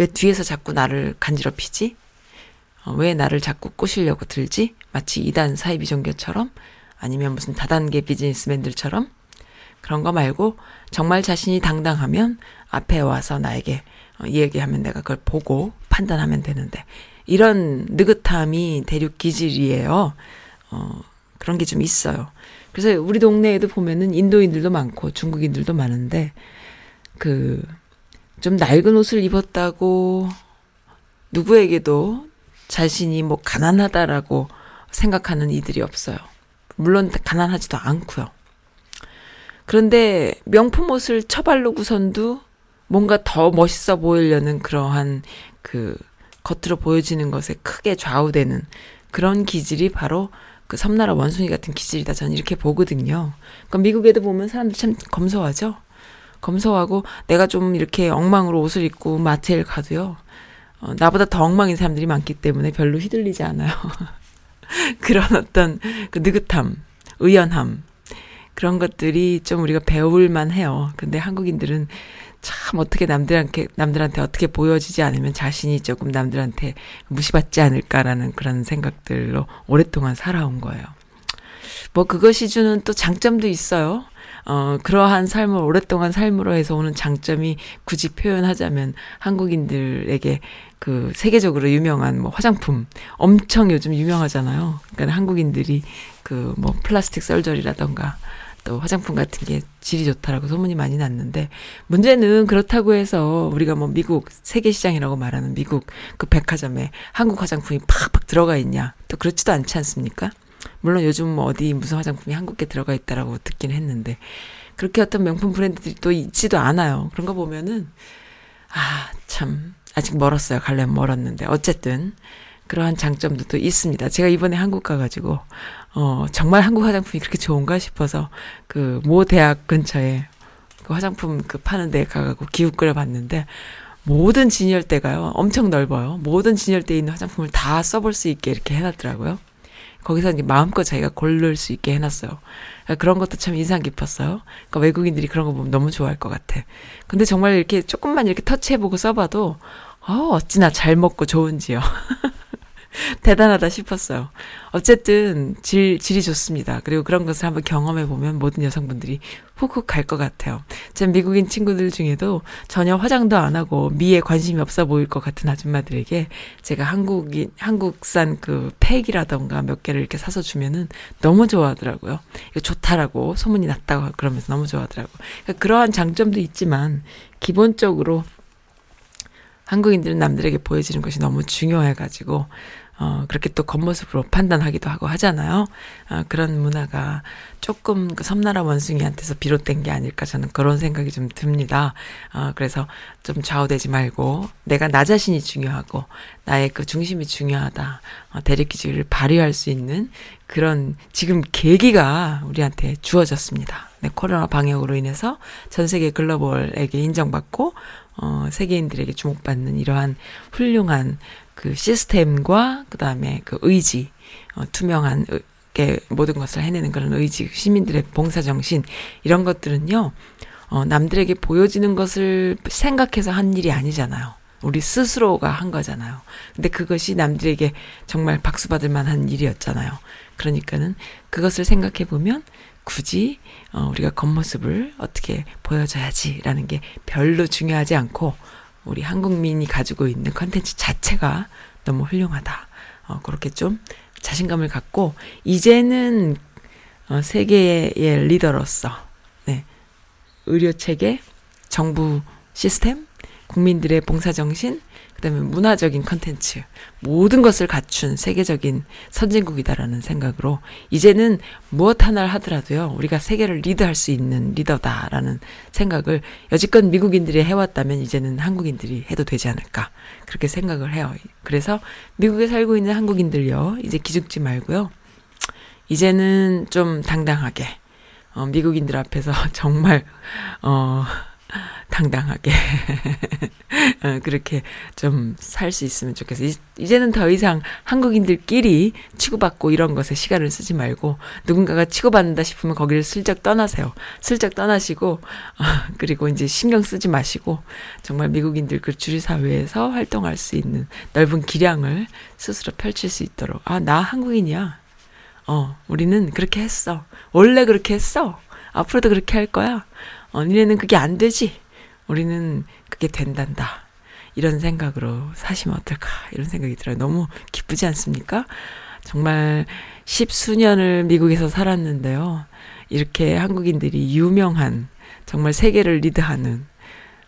왜 뒤에서 자꾸 나를 간지럽히지? 어, 왜 나를 자꾸 꼬시려고 들지? 마치 이단 사이비 종교처럼 아니면 무슨 다단계 비즈니스맨들처럼 그런 거 말고 정말 자신이 당당하면 앞에 와서 나에게 어, 얘기하면 내가 그걸 보고 판단하면 되는데 이런 느긋함이 대륙 기질이에요. 어, 그런 게 좀 있어요. 그래서 우리 동네에도 보면은 인도인들도 많고 중국인들도 많은데 그 좀 낡은 옷을 입었다고 누구에게도 자신이 뭐 가난하다라고 생각하는 이들이 없어요. 물론 가난하지도 않고요. 그런데 명품 옷을 처바르고선도 뭔가 더 멋있어 보이려는 그러한 그 겉으로 보여지는 것에 크게 좌우되는 그런 기질이 바로 그 섬나라 원숭이 같은 기질이다. 저는 이렇게 보거든요. 그러니까 미국에도 보면 사람들 참 검소하죠. 검소하고 내가 좀 이렇게 엉망으로 옷을 입고 마트에 가도요. 어, 나보다 더 엉망인 사람들이 많기 때문에 별로 휘둘리지 않아요. 그런 어떤 그 느긋함, 의연함 그런 것들이 좀 우리가 배울 만 해요. 근데 한국인들은 참 어떻게 남들한테 남들한테 어떻게 보여지지 않으면 자신이 조금 남들한테 무시받지 않을까라는 그런 생각들로 오랫동안 살아온 거예요. 뭐 그것이 주는 또 장점도 있어요. 어, 그러한 삶을 오랫동안 삶으로 해서 오는 장점이 굳이 표현하자면 한국인들에게 그 세계적으로 유명한 뭐 화장품 엄청 요즘 유명하잖아요. 그러니까 한국인들이 그 뭐 플라스틱 썰저리라던가 또 화장품 같은 게 질이 좋다라고 소문이 많이 났는데 문제는 그렇다고 해서 우리가 뭐 미국 세계 시장이라고 말하는 미국 그 백화점에 한국 화장품이 팍팍 들어가 있냐 또 그렇지도 않지 않습니까? 물론 요즘 뭐 어디 무슨 화장품이 한국에 들어가 있다라고 듣긴 했는데 그렇게 어떤 명품 브랜드들이 또 있지도 않아요. 그런 거 보면은 아 참 아직 멀었어요. 갈려면 멀었는데 어쨌든 그러한 장점도 또 있습니다. 제가 이번에 한국 가가지고 어 정말 한국 화장품이 그렇게 좋은가 싶어서 그 모 대학 근처에 그 화장품 그 파는 데 가가고 기웃거려 봤는데 모든 진열대가요 엄청 넓어요. 모든 진열대에 있는 화장품을 다 써볼 수 있게 이렇게 해놨더라고요. 거기서 이제 마음껏 자기가 고를 수 있게 해놨어요. 그러니까 그런 것도 참 인상 깊었어요. 그러니까 외국인들이 그런 거 보면 너무 좋아할 것 같아. 근데 정말 이렇게 조금만 이렇게 터치해보고 써봐도, 어, 어찌나 잘 먹고 좋은지요. 대단하다 싶었어요. 어쨌든 질, 질이 좋습니다. 그리고 그런 것을 한번 경험해 보면 모든 여성분들이 훅훅 갈 것 같아요. 제 미국인 친구들 중에도 전혀 화장도 안 하고 미에 관심이 없어 보일 것 같은 아줌마들에게 제가 한국인, 한국산 그 팩이라던가 몇 개를 이렇게 사서 주면은 너무 좋아하더라고요. 이거 좋다라고 소문이 났다고 그러면서 너무 좋아하더라고요. 그러니까 그러한 장점도 있지만 기본적으로 한국인들은 남들에게 보여지는 것이 너무 중요해가지고, 어, 그렇게 또 겉모습으로 판단하기도 하고 하잖아요. 어, 그런 문화가 조금 그 섬나라 원숭이한테서 비롯된 게 아닐까 저는 그런 생각이 좀 듭니다. 어, 그래서 좀 좌우되지 말고 내가 나 자신이 중요하고 나의 그 중심이 중요하다. 어, 대립기질을 발휘할 수 있는 그런 지금 계기가 우리한테 주어졌습니다. 네, 코로나 방역으로 인해서 전 세계 글로벌에게 인정받고 어, 세계인들에게 주목받는 이러한 훌륭한 그 시스템과 그 다음에 그 의지, 어, 투명한 자유롭게 모든 것을 해내는 그런 의지, 시민들의 봉사 정신 이런 것들은요. 어, 남들에게 보여지는 것을 생각해서 한 일이 아니잖아요. 우리 스스로가 한 거잖아요. 근데 그것이 남들에게 정말 박수 받을 만한 일이었잖아요. 그러니까는 그것을 생각해 보면 굳이 어, 우리가 겉모습을 어떻게 보여줘야지라는 게 별로 중요하지 않고 우리 한국민이 가지고 있는 컨텐츠 자체가 너무 훌륭하다. 어, 그렇게 좀 자신감을 갖고 이제는 어, 세계의 리더로서 네, 의료 체계, 정부 시스템, 국민들의 봉사 정신, 그다음에 문화적인 컨텐츠 모든 것을 갖춘 세계적인 선진국이다라는 생각으로 이제는 무엇 하나를 하더라도요 우리가 세계를 리드할 수 있는 리더다라는 생각을 여지껏 미국인들이 해왔다면 이제는 한국인들이 해도 되지 않을까 그렇게 생각을 해요. 그래서 미국에 살고 있는 한국인들요 이제 기죽지 말고요 이제는 좀 당당하게 어, 미국인들 앞에서 정말 어. 당당하게 어, 그렇게 좀 살 수 있으면 좋겠어요. 이제는 더 이상 한국인들끼리 치고받고 이런 것에 시간을 쓰지 말고 누군가가 치고받는다 싶으면 거기를 슬쩍 떠나세요. 슬쩍 떠나시고 어, 그리고 이제 신경 쓰지 마시고 정말 미국인들 그 주류 사회에서 활동할 수 있는 넓은 기량을 스스로 펼칠 수 있도록 아 나 한국인이야. 어 우리는 그렇게 했어. 원래 그렇게 했어. 앞으로도 그렇게 할 거야. 어, 니네는 그게 안 되지. 우리는 그게 된단다. 이런 생각으로 사시면 어떨까. 이런 생각이 들어요. 너무 기쁘지 않습니까? 정말 십수년을 미국에서 살았는데요. 이렇게 한국인들이 유명한, 정말 세계를 리드하는,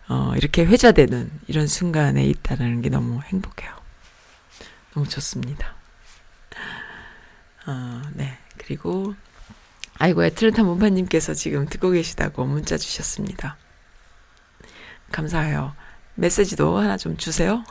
어, 이렇게 회자되는 이런 순간에 있다는 게 너무 행복해요. 너무 좋습니다. 어, 네. 그리고 아이고, 애틀랜타 문파님께서 지금 듣고 계시다고 문자 주셨습니다. 감사해요. 메시지도 하나 좀 주세요.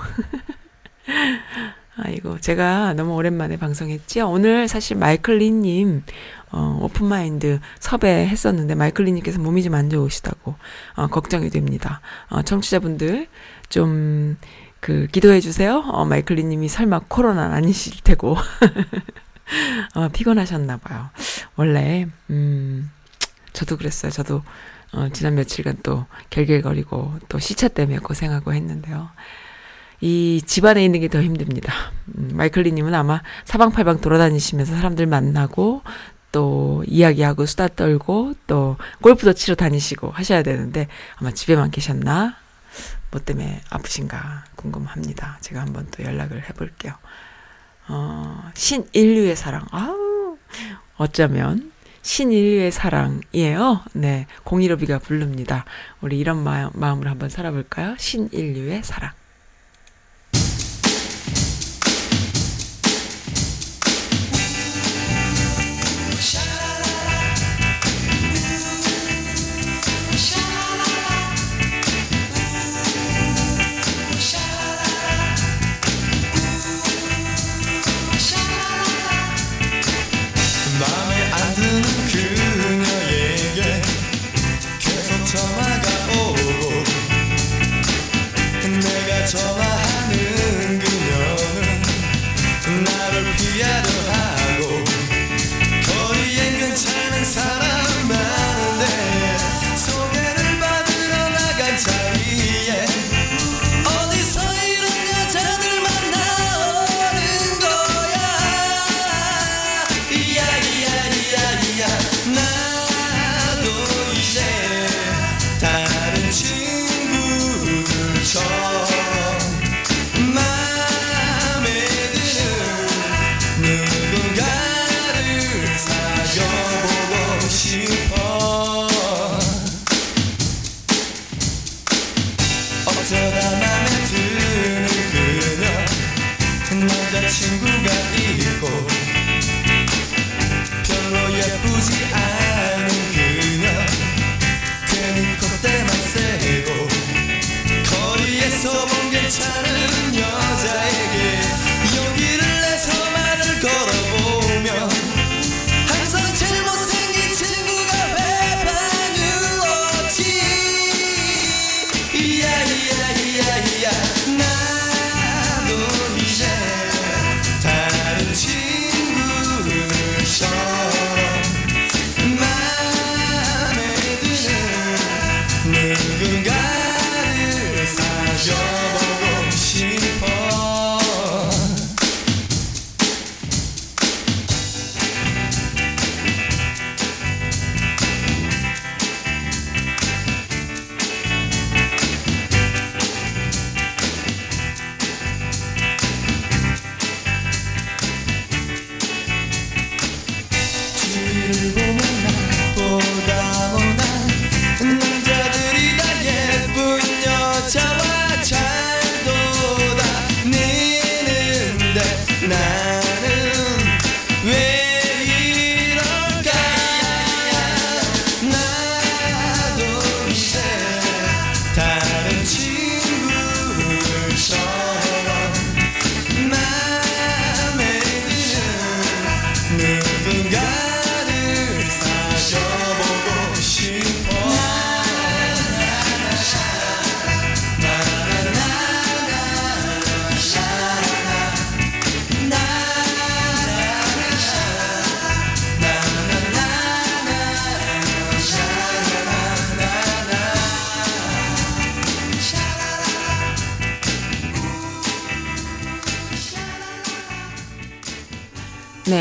아이고, 제가 너무 오랜만에 방송했지요. 오늘 사실 마이클 리님, 어, 오픈마인드 섭외했었는데, 마이클 리님께서 몸이 좀 안 좋으시다고, 어, 걱정이 됩니다. 어, 청취자분들, 좀, 그, 기도해 주세요. 어, 마이클 리님이 설마 코로나 아니실 테고. 어, 피곤하셨나 봐요. 원래 음 저도 그랬어요. 저도 어, 지난 며칠간 또 결결거리고 또 시차 때문에 고생하고 했는데요. 이 집안에 있는 게 더 힘듭니다. 음, 마이클리님은 아마 사방팔방 돌아다니시면서 사람들 만나고 또 이야기하고 수다 떨고 또 골프도 치러 다니시고 하셔야 되는데 아마 집에만 계셨나? 뭐 때문에 아프신가 궁금합니다. 제가 한번 또 연락을 해볼게요. 어, 신인류의 사랑. 아우, 어쩌면 신인류의 사랑이에요. 네. 공일오비가 부릅니다. 우리 이런 마음, 마음으로 한번 살아볼까요? 신인류의 사랑.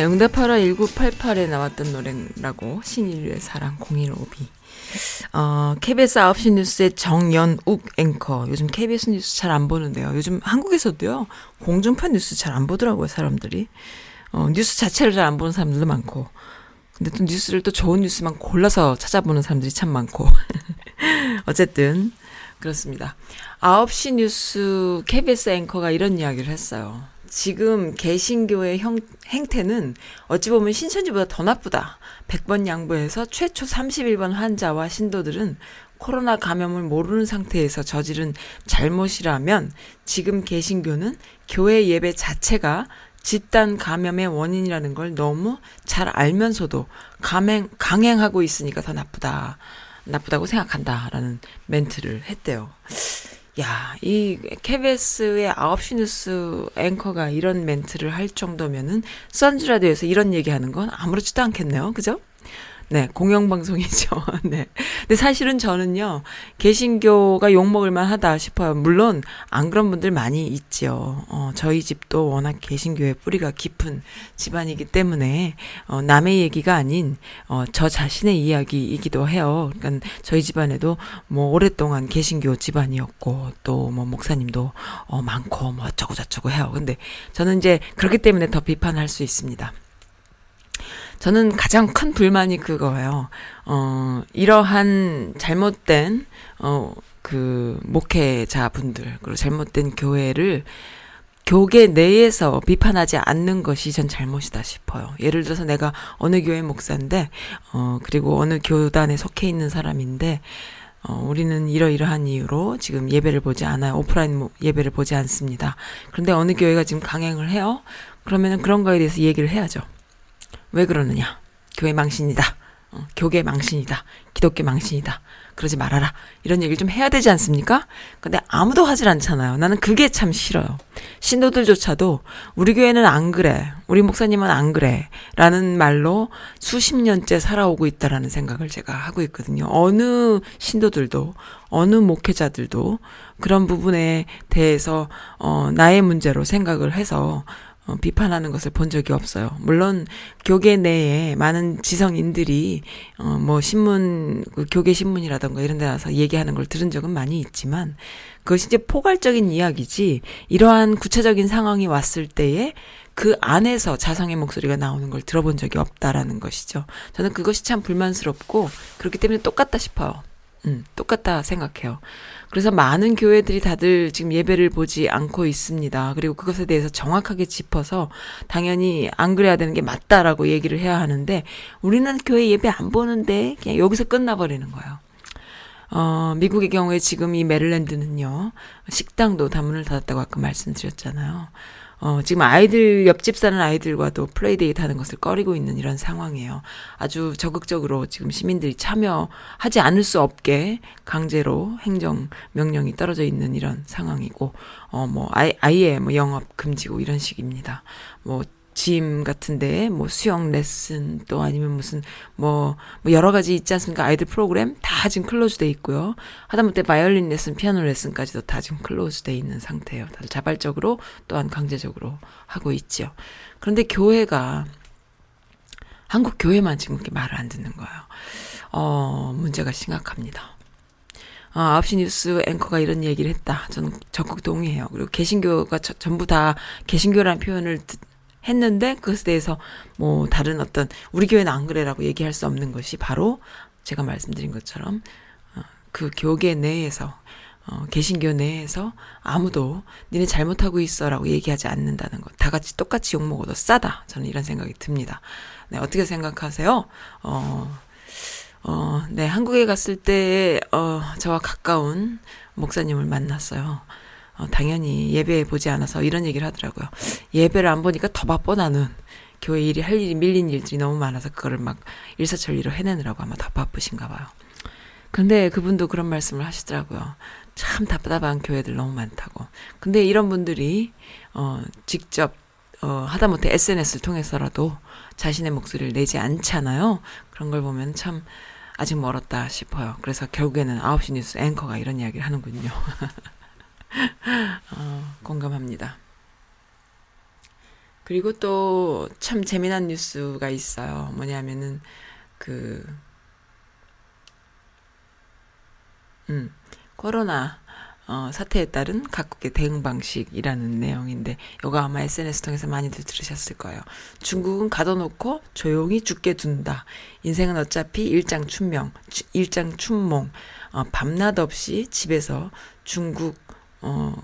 네, 응답하라 1988에 나왔던 노래라고 신인류의 사랑 015B. 어, KBS 9시 뉴스의 정연욱 앵커. 요즘 KBS 뉴스 잘 안 보는데요. 요즘 한국에서도요. 공중파 뉴스 잘 안 보더라고요, 사람들이. 어, 뉴스 자체를 잘 안 보는 사람들도 많고. 근데 또 뉴스를 또 좋은 뉴스만 골라서 찾아보는 사람들이 참 많고. 어쨌든 그렇습니다. 9시 뉴스 KBS 앵커가 이런 이야기를 했어요. 지금 개신교의 형, 행태는 어찌 보면 신천지보다 더 나쁘다. 100번 양보해서 최초 31번 환자와 신도들은 코로나 감염을 모르는 상태에서 저지른 잘못이라면 지금 개신교는 교회 예배 자체가 집단 감염의 원인이라는 걸 너무 잘 알면서도 강행, 강행하고 있으니까 더 나쁘다. 나쁘다고 생각한다 라는 멘트를 했대요. 야, 이 KBS의 9시 뉴스 앵커가 이런 멘트를 할 정도면은 선즈라디오에서 이런 얘기하는 건 아무렇지도 않겠네요. 그죠? 네, 공영방송이죠. 네. 근데 사실은 저는요, 개신교가 욕먹을만 하다 싶어요. 물론, 안 그런 분들 많이 있죠. 어, 저희 집도 워낙 개신교의 뿌리가 깊은 집안이기 때문에, 어, 남의 얘기가 아닌, 어, 저 자신의 이야기이기도 해요. 그러니까 저희 집안에도 뭐 오랫동안 개신교 집안이었고, 또 뭐 목사님도, 어, 많고, 뭐 어쩌고저쩌고 해요. 근데 저는 이제 그렇기 때문에 더 비판할 수 있습니다. 저는 가장 큰 불만이 그거예요. 어, 이러한 잘못된, 어, 그, 목회자분들, 그리고 잘못된 교회를 교계 내에서 비판하지 않는 것이 전 잘못이다 싶어요. 예를 들어서 내가 어느 교회 목사인데, 어, 그리고 어느 교단에 속해 있는 사람인데, 어, 우리는 이러이러한 이유로 지금 예배를 보지 않아요. 오프라인 예배를 보지 않습니다. 그런데 어느 교회가 지금 강행을 해요? 그러면은 그런 거에 대해서 얘기를 해야죠. 왜 그러느냐? 교회 망신이다. 어, 교계 망신이다. 기독교 망신이다. 그러지 말아라. 이런 얘기를 좀 해야 되지 않습니까? 근데 아무도 하질 않잖아요. 나는 그게 참 싫어요. 신도들조차도 우리 교회는 안 그래. 우리 목사님은 안 그래. 라는 말로 수십 년째 살아오고 있다라는 생각을 제가 하고 있거든요. 어느 신도들도, 어느 목회자들도 그런 부분에 대해서, 어, 나의 문제로 생각을 해서 어, 비판하는 것을 본 적이 없어요. 물론 교계 내에 많은 지성인들이 어, 뭐 신문 그 교계 신문이라던가 이런 데 나서 얘기하는 걸 들은 적은 많이 있지만 그것이 이제 포괄적인 이야기지 이러한 구체적인 상황이 왔을 때에 그 안에서 자성의 목소리가 나오는 걸 들어본 적이 없다라는 것이죠. 저는 그것이 참 불만스럽고 그렇기 때문에 똑같다 싶어요. 음, 똑같다 생각해요. 그래서 많은 교회들이 다들 지금 예배를 보지 않고 있습니다. 그리고 그것에 대해서 정확하게 짚어서 당연히 안 그래야 되는 게 맞다라고 얘기를 해야 하는데 우리는 교회 예배 안 보는데 그냥 여기서 끝나버리는 거예요. 어, 미국의 경우에 지금 이 메릴랜드는요, 식당도 다 문을 닫았다고 아까 말씀드렸잖아요. 어, 지금 아이들, 옆집 사는 아이들과도 playdate 하는 것을 꺼리고 있는 이런 상황이에요. 아주 적극적으로 지금 시민들이 참여하지 않을 수 없게 강제로 행정 명령이 떨어져 있는 이런 상황이고, 어, 뭐, 아예, 뭐 영업 금지고 이런 식입니다. 뭐, gym 같은데 뭐 수영 레슨 또 아니면 무슨 뭐, 뭐 여러 가지 있지 않습니까? 아이들 프로그램 다 지금 close 돼 있고요. 하다못해 바이올린 레슨, 피아노 레슨까지도 다 지금 close 돼 있는 상태예요. 다들 자발적으로 또한 강제적으로 하고 있죠. 그런데 교회가 한국 교회만 지금 그렇게 말을 안 듣는 거예요. 어, 문제가 심각합니다. 어, 9시 뉴스 앵커가 이런 얘기를 했다. 저는 적극 동의해요. 그리고 개신교가 저, 전부 다 개신교라는 표현을 듣, 했는데 그것에 대해서 뭐 다른 어떤 우리 교회는 안 그래라고 얘기할 수 없는 것이 바로 제가 말씀드린 것처럼 어, 그 교계 내에서 어, 개신교 내에서 아무도 니네 잘못하고 있어라고 얘기하지 않는다는 것. 다 같이 똑같이 욕 먹어도 싸다. 저는 이런 생각이 듭니다. 네, 어떻게 생각하세요? 어, 어, 네, 한국에 갔을 때, 어, 저와 가까운 목사님을 만났어요. 어, 당연히 예배 보지 않아서 이런 얘기를 하더라고요. 예배를 안 보니까 더 바빠 나는. 교회 일이 할 일이 밀린 일들이 너무 많아서 그거를 막 일사천리로 해내느라고 아마 더 바쁘신가 봐요. 근데 그분도 그런 말씀을 하시더라고요. 참 답답한 교회들 너무 많다고. 근데 이런 분들이 어 직접 어 하다못해 SNS를 통해서라도 자신의 목소리를 내지 않잖아요. 그런 걸 보면 참 아직 멀었다 싶어요. 그래서 결국에는 9시 뉴스 앵커가 이런 이야기를 하는군요. 어, 공감합니다. 그리고 또 참 재미난 뉴스가 있어요. 뭐냐면은 그 음, 코로나 어, 사태에 따른 각국의 대응 방식이라는 내용인데 이거 아마 SNS 통해서 많이들 들으셨을 거예요. 중국은 가둬놓고 조용히 죽게 둔다. 인생은 어차피 일장춘명, 일장춘몽. 어, 밤낮 없이 집에서 중국 어,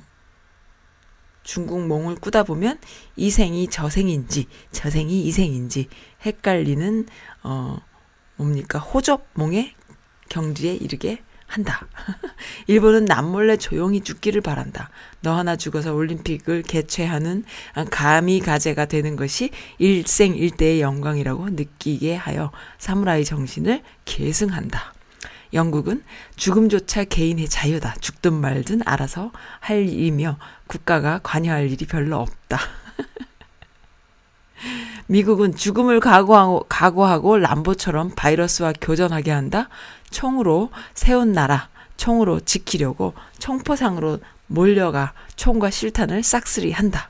중국 몽을 꾸다 보면 이 생이 저 생인지 저 생이 이 생인지 헷갈리는 어 뭡니까 호접 몽의 경지에 이르게 한다. 일본은 남몰래 조용히 죽기를 바란다. 너 하나 죽어서 올림픽을 개최하는 감히 가제가 되는 것이 일생일대의 영광이라고 느끼게 하여 사무라이 정신을 계승한다. 영국은 죽음조차 개인의 자유다. 죽든 말든 알아서 할 일이며 국가가 관여할 일이 별로 없다. 미국은 죽음을 각오하고, 각오하고 람보처럼 바이러스와 교전하게 한다. 총으로 세운 나라, 총으로 지키려고 총포상으로 몰려가 총과 실탄을 싹쓸이 한다.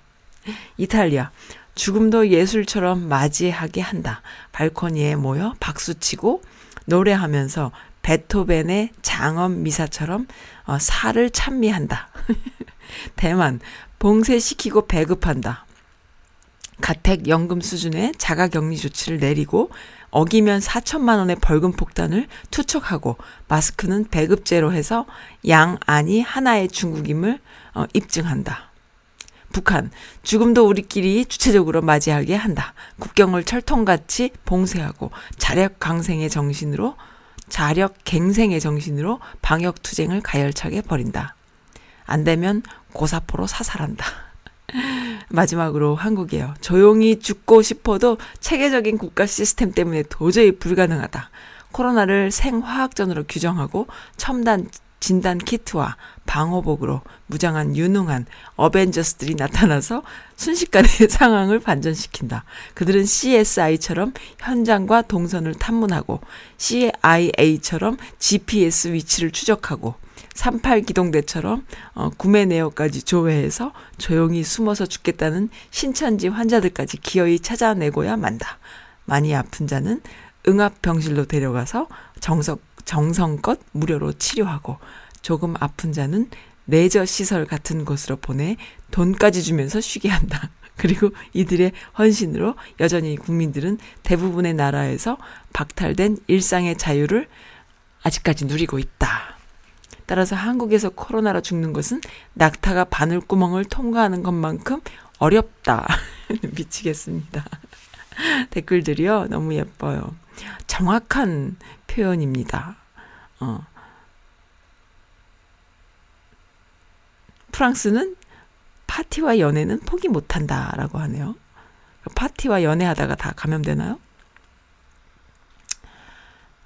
이탈리아, 죽음도 예술처럼 맞이하게 한다. 발코니에 모여 박수치고 노래하면서 베토벤의 장엄 미사처럼 어, 살을 찬미한다. 대만, 봉쇄시키고 배급한다. 가택 연금 수준의 자가 격리 조치를 내리고 어기면 4천만 원의 벌금 폭탄을 투척하고 마스크는 배급제로 해서 양 아니 하나의 중국임을 어, 입증한다. 북한 죽음도 우리끼리 주체적으로 맞이하게 한다. 국경을 철통같이 봉쇄하고 자력 강생의 정신으로 자력 갱생의 정신으로 방역 투쟁을 가열차게 벌인다. 안 되면 고사포로 사살한다. 마지막으로 한국이에요. 조용히 죽고 싶어도 체계적인 국가 시스템 때문에 도저히 불가능하다. 코로나를 생화학전으로 규정하고 첨단 진단 키트와 방호복으로 무장한 유능한 어벤져스들이 나타나서 순식간에 상황을 반전시킨다. 그들은 CSI처럼 현장과 동선을 탐문하고 CIA처럼 GPS 위치를 추적하고 38 기동대처럼 어, 구매 내역까지 조회해서 조용히 숨어서 죽겠다는 신천지 환자들까지 기어이 찾아내고야 만다. 많이 아픈 자는 응압병실로 데려가서 정석, 정성껏 무료로 치료하고 조금 아픈 자는 내저 시설 같은 곳으로 보내 돈까지 주면서 쉬게 한다. 그리고 이들의 헌신으로 여전히 국민들은 대부분의 나라에서 박탈된 일상의 자유를 아직까지 누리고 있다. 따라서 한국에서 코로나로 죽는 것은 낙타가 바늘구멍을 통과하는 것만큼 어렵다. 미치겠습니다. 댓글들이요. 너무 예뻐요. 정확한 표현입니다. 어. 프랑스는 파티와 연애는 포기 못한다 라고 하네요. 파티와 연애하다가 다 감염되나요?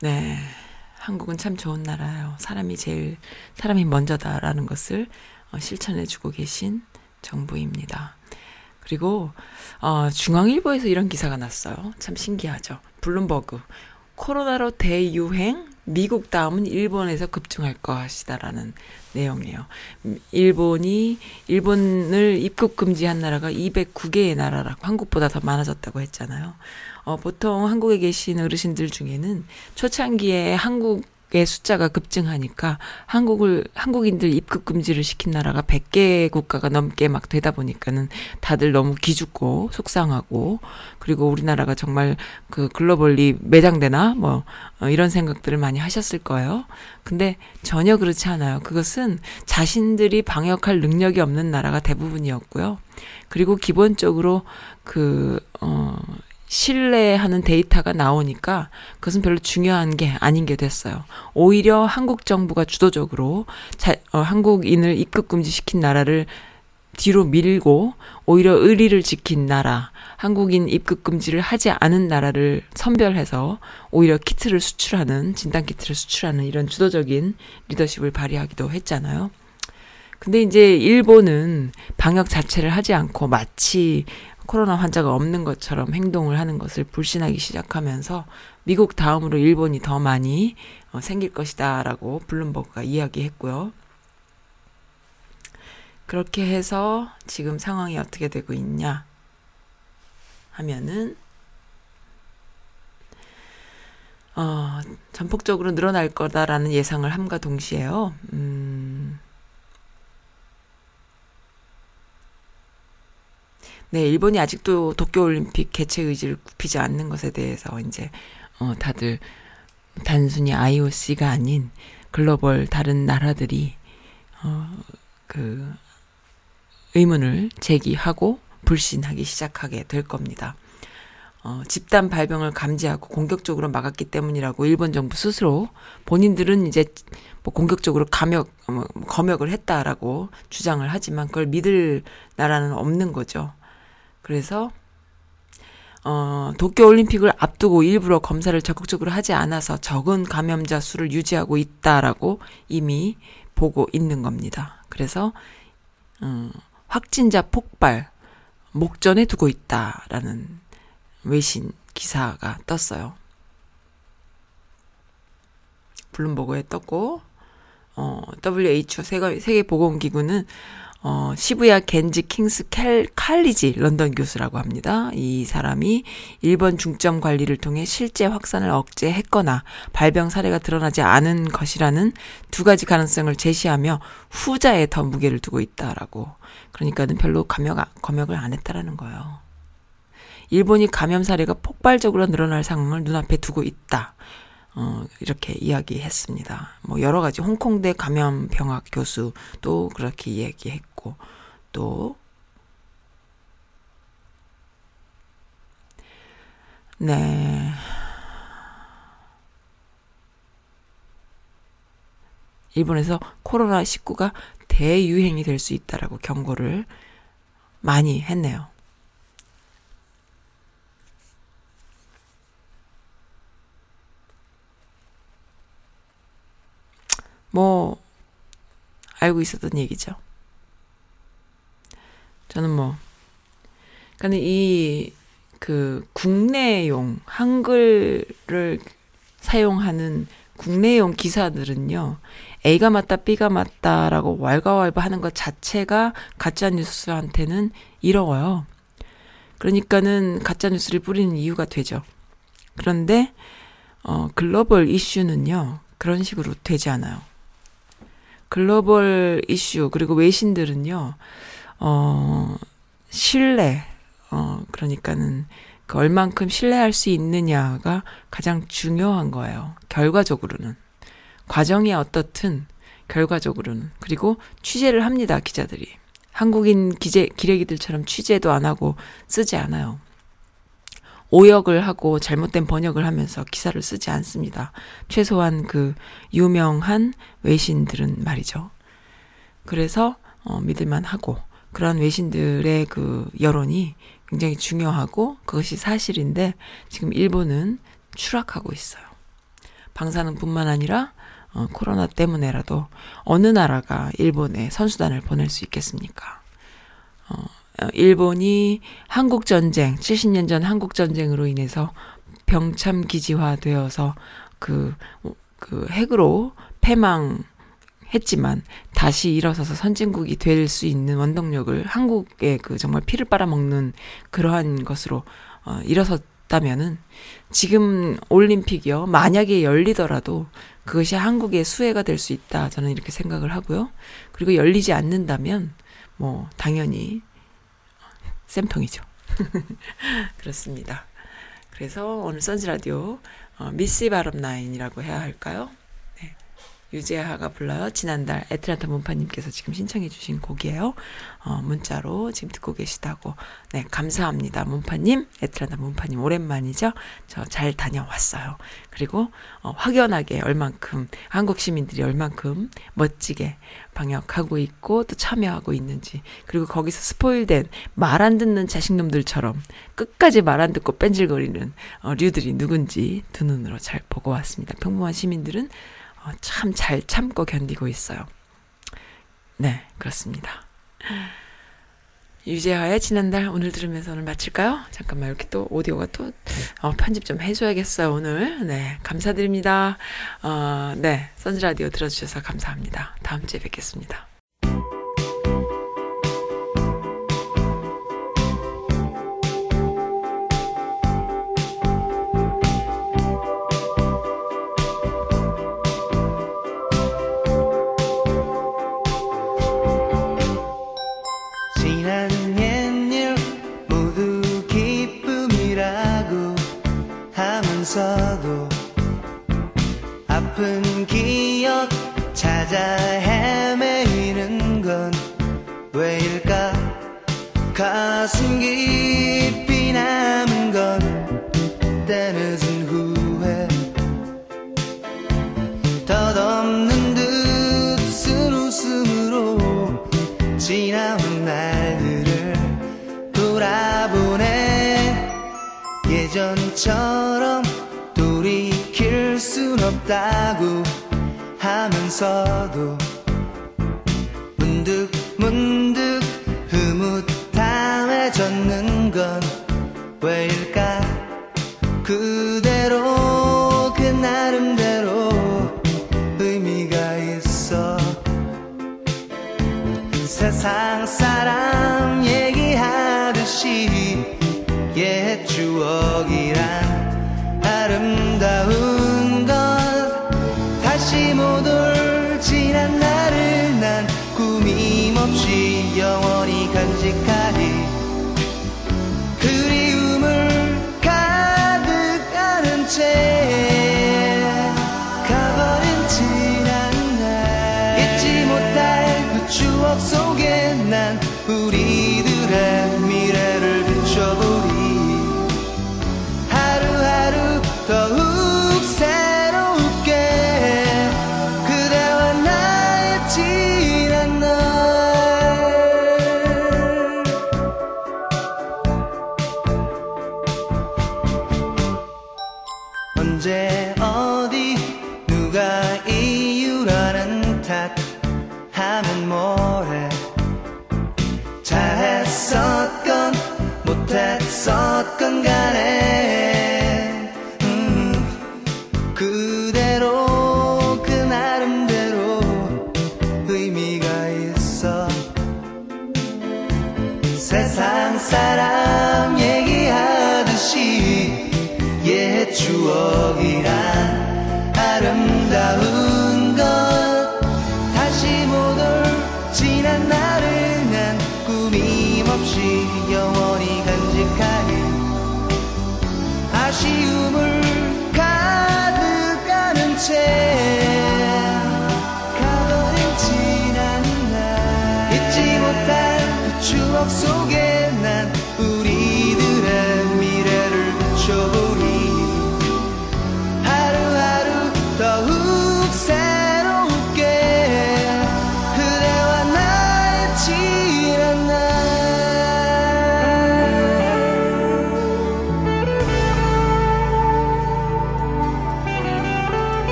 네. 한국은 참 좋은 나라예요. 사람이 제일, 사람이 먼저다라는 것을 어, 실천해주고 계신 정부입니다. 그리고, 어, 중앙일보에서 이런 기사가 났어요. 참 신기하죠. 블룸버그. 코로나로 대유행, 미국 다음은 일본에서 급증할 것이다라는 내용이에요. 일본이, 일본을 입국 금지한 나라가 209개의 나라라고 한국보다 더 많아졌다고 했잖아요. 어, 보통 한국에 계신 어르신들 중에는 초창기에 한국 의 숫자가 급증하니까 한국을 한국인들 입국 금지를 시킨 나라가 100개 국가가 넘게 막 되다 보니까는 다들 너무 기죽고 속상하고 그리고 우리나라가 정말 그 글로벌리 매장되나 뭐 어, 이런 생각들을 많이 하셨을 거예요. 근데 전혀 그렇지 않아요. 그것은 자신들이 방역할 능력이 없는 나라가 대부분이었고요. 그리고 기본적으로 그 어 신뢰하는 데이터가 나오니까 그것은 별로 중요한 게 아닌 게 됐어요. 오히려 한국 정부가 주도적으로 자, 어, 한국인을 입국 금지시킨 나라를 뒤로 밀고 오히려 의리를 지킨 나라, 한국인 입국 금지를 하지 않은 나라를 선별해서 오히려 키트를 수출하는 진단 키트를 수출하는 이런 주도적인 리더십을 발휘하기도 했잖아요. 근데 이제 일본은 방역 자체를 하지 않고 마치 코로나 환자가 없는 것처럼 행동을 하는 것을 불신하기 시작하면서 미국 다음으로 일본이 더 많이 어, 생길 것이다라고 블룸버그가 이야기했고요. 그렇게 해서 지금 상황이 어떻게 되고 있냐? 하면은 어, 전폭적으로 늘어날 거다라는 예상을 함과 동시에요. 음, 네, 일본이 아직도 도쿄올림픽 개최 의지를 굽히지 않는 것에 대해서 이제 어, 다들 단순히 IOC가 아닌 글로벌 다른 나라들이 어, 그 의문을 제기하고 불신하기 시작하게 될 겁니다. 어, 집단 발병을 감지하고 공격적으로 막았기 때문이라고 일본 정부 스스로 본인들은 이제 뭐 공격적으로 감역, 뭐 검역을 했다라고 주장을 하지만 그걸 믿을 나라는 없는 거죠. 그래서 어, 도쿄올림픽을 앞두고 일부러 검사를 적극적으로 하지 않아서 적은 감염자 수를 유지하고 있다라고 이미 보고 있는 겁니다. 그래서 어, 확진자 폭발 목전에 두고 있다라는 외신 기사가 떴어요. 블룸버그에 떴고 어, WHO 세계, 세계보건기구는 어, 시부야 겐지 킹스 캘, 칼리지 런던 교수라고 합니다. 이 사람이 일본 중점 관리를 통해 실제 확산을 억제했거나 발병 사례가 드러나지 않은 것이라는 두 가지 가능성을 제시하며 후자에 더 무게를 두고 있다라고. 그러니까는 별로 감염, 검역을 안 했다라는 거예요. 일본이 감염 사례가 폭발적으로 늘어날 상황을 눈앞에 두고 있다. 어, 이렇게 이야기했습니다. 뭐 여러 가지 홍콩대 감염병학 교수도 그렇게 이야기했고 또 네. 일본에서 코로나19가 대유행이 될 수 있다라고 경고를 많이 했네요. 뭐 알고 있었던 얘기죠. 저는 뭐 그러니까 이 그 국내용 한글을 사용하는 국내용 기사들은요. A가 맞다, B가 맞다라고 왈가왈부 하는 것 자체가 가짜 뉴스한테는 이로워요. 그러니까는 가짜 뉴스를 뿌리는 이유가 되죠. 그런데 어 글로벌 이슈는요. 그런 식으로 되지 않아요. 글로벌 이슈 그리고 외신들은요. 어 신뢰 어 그러니까는 그 얼만큼 신뢰할 수 있느냐가 가장 중요한 거예요. 결과적으로는 과정이 어떻든 결과적으로는 그리고 취재를 합니다 기자들이 한국인 기재 기레기들처럼 취재도 안 하고 쓰지 않아요. 오역을 하고 잘못된 번역을 하면서 기사를 쓰지 않습니다. 최소한 그 유명한 외신들은 말이죠. 그래서 어, 믿을만 하고 그런 외신들의 그 여론이 굉장히 중요하고 그것이 사실인데 지금 일본은 추락하고 있어요. 방사능뿐만 아니라 어, 코로나 때문에라도 어느 나라가 일본에 선수단을 보낼 수 있겠습니까? 어, 어, 일본이 한국 전쟁 70년 전 한국 전쟁으로 인해서 병참 기지화 되어서 그, 그 핵으로 패망 했지만 다시 일어서서 선진국이 될 수 있는 원동력을 한국의 그 정말 피를 빨아먹는 그러한 것으로 어, 일어섰다면은 지금 올림픽이요 만약에 열리더라도 그것이 한국의 수혜가 될 수 있다 저는 이렇게 생각을 하고요 그리고 열리지 않는다면 뭐 당연히 쌤통이죠. 그렇습니다. 그래서 오늘 선즈라디오 어, 미시 바람 나인이라고 해야 할까요? 네. 유재하가 불러요. 지난달 애틀란타 문파님께서 지금 신청해 주신 곡이에요. 어, 문자로 지금 듣고 계시다고. 네, 감사합니다. 문파님, 애틀란타 문파님 오랜만이죠. 저 잘 다녀왔어요. 그리고 어, 확연하게 얼만큼 한국 시민들이 얼만큼 멋지게 방역하고 있고 또 참여하고 있는지 그리고 거기서 스포일된 말 안 듣는 자식놈들처럼 끝까지 말 안 듣고 뺀질거리는 어, 류들이 누군지 두 눈으로 잘 보고 왔습니다. 평범한 시민들은 어, 참 잘 참고 견디고 있어요. 네, 그렇습니다. 유재하의 지난달 오늘 들으면서 오늘 마칠까요? 잠깐만 이렇게 또 오디오가 또 어, 편집 좀 해줘야겠어요 오늘. 네 감사드립니다. 어, 네 선즈 라디오 들어주셔서 감사합니다. 다음 주에 뵙겠습니다.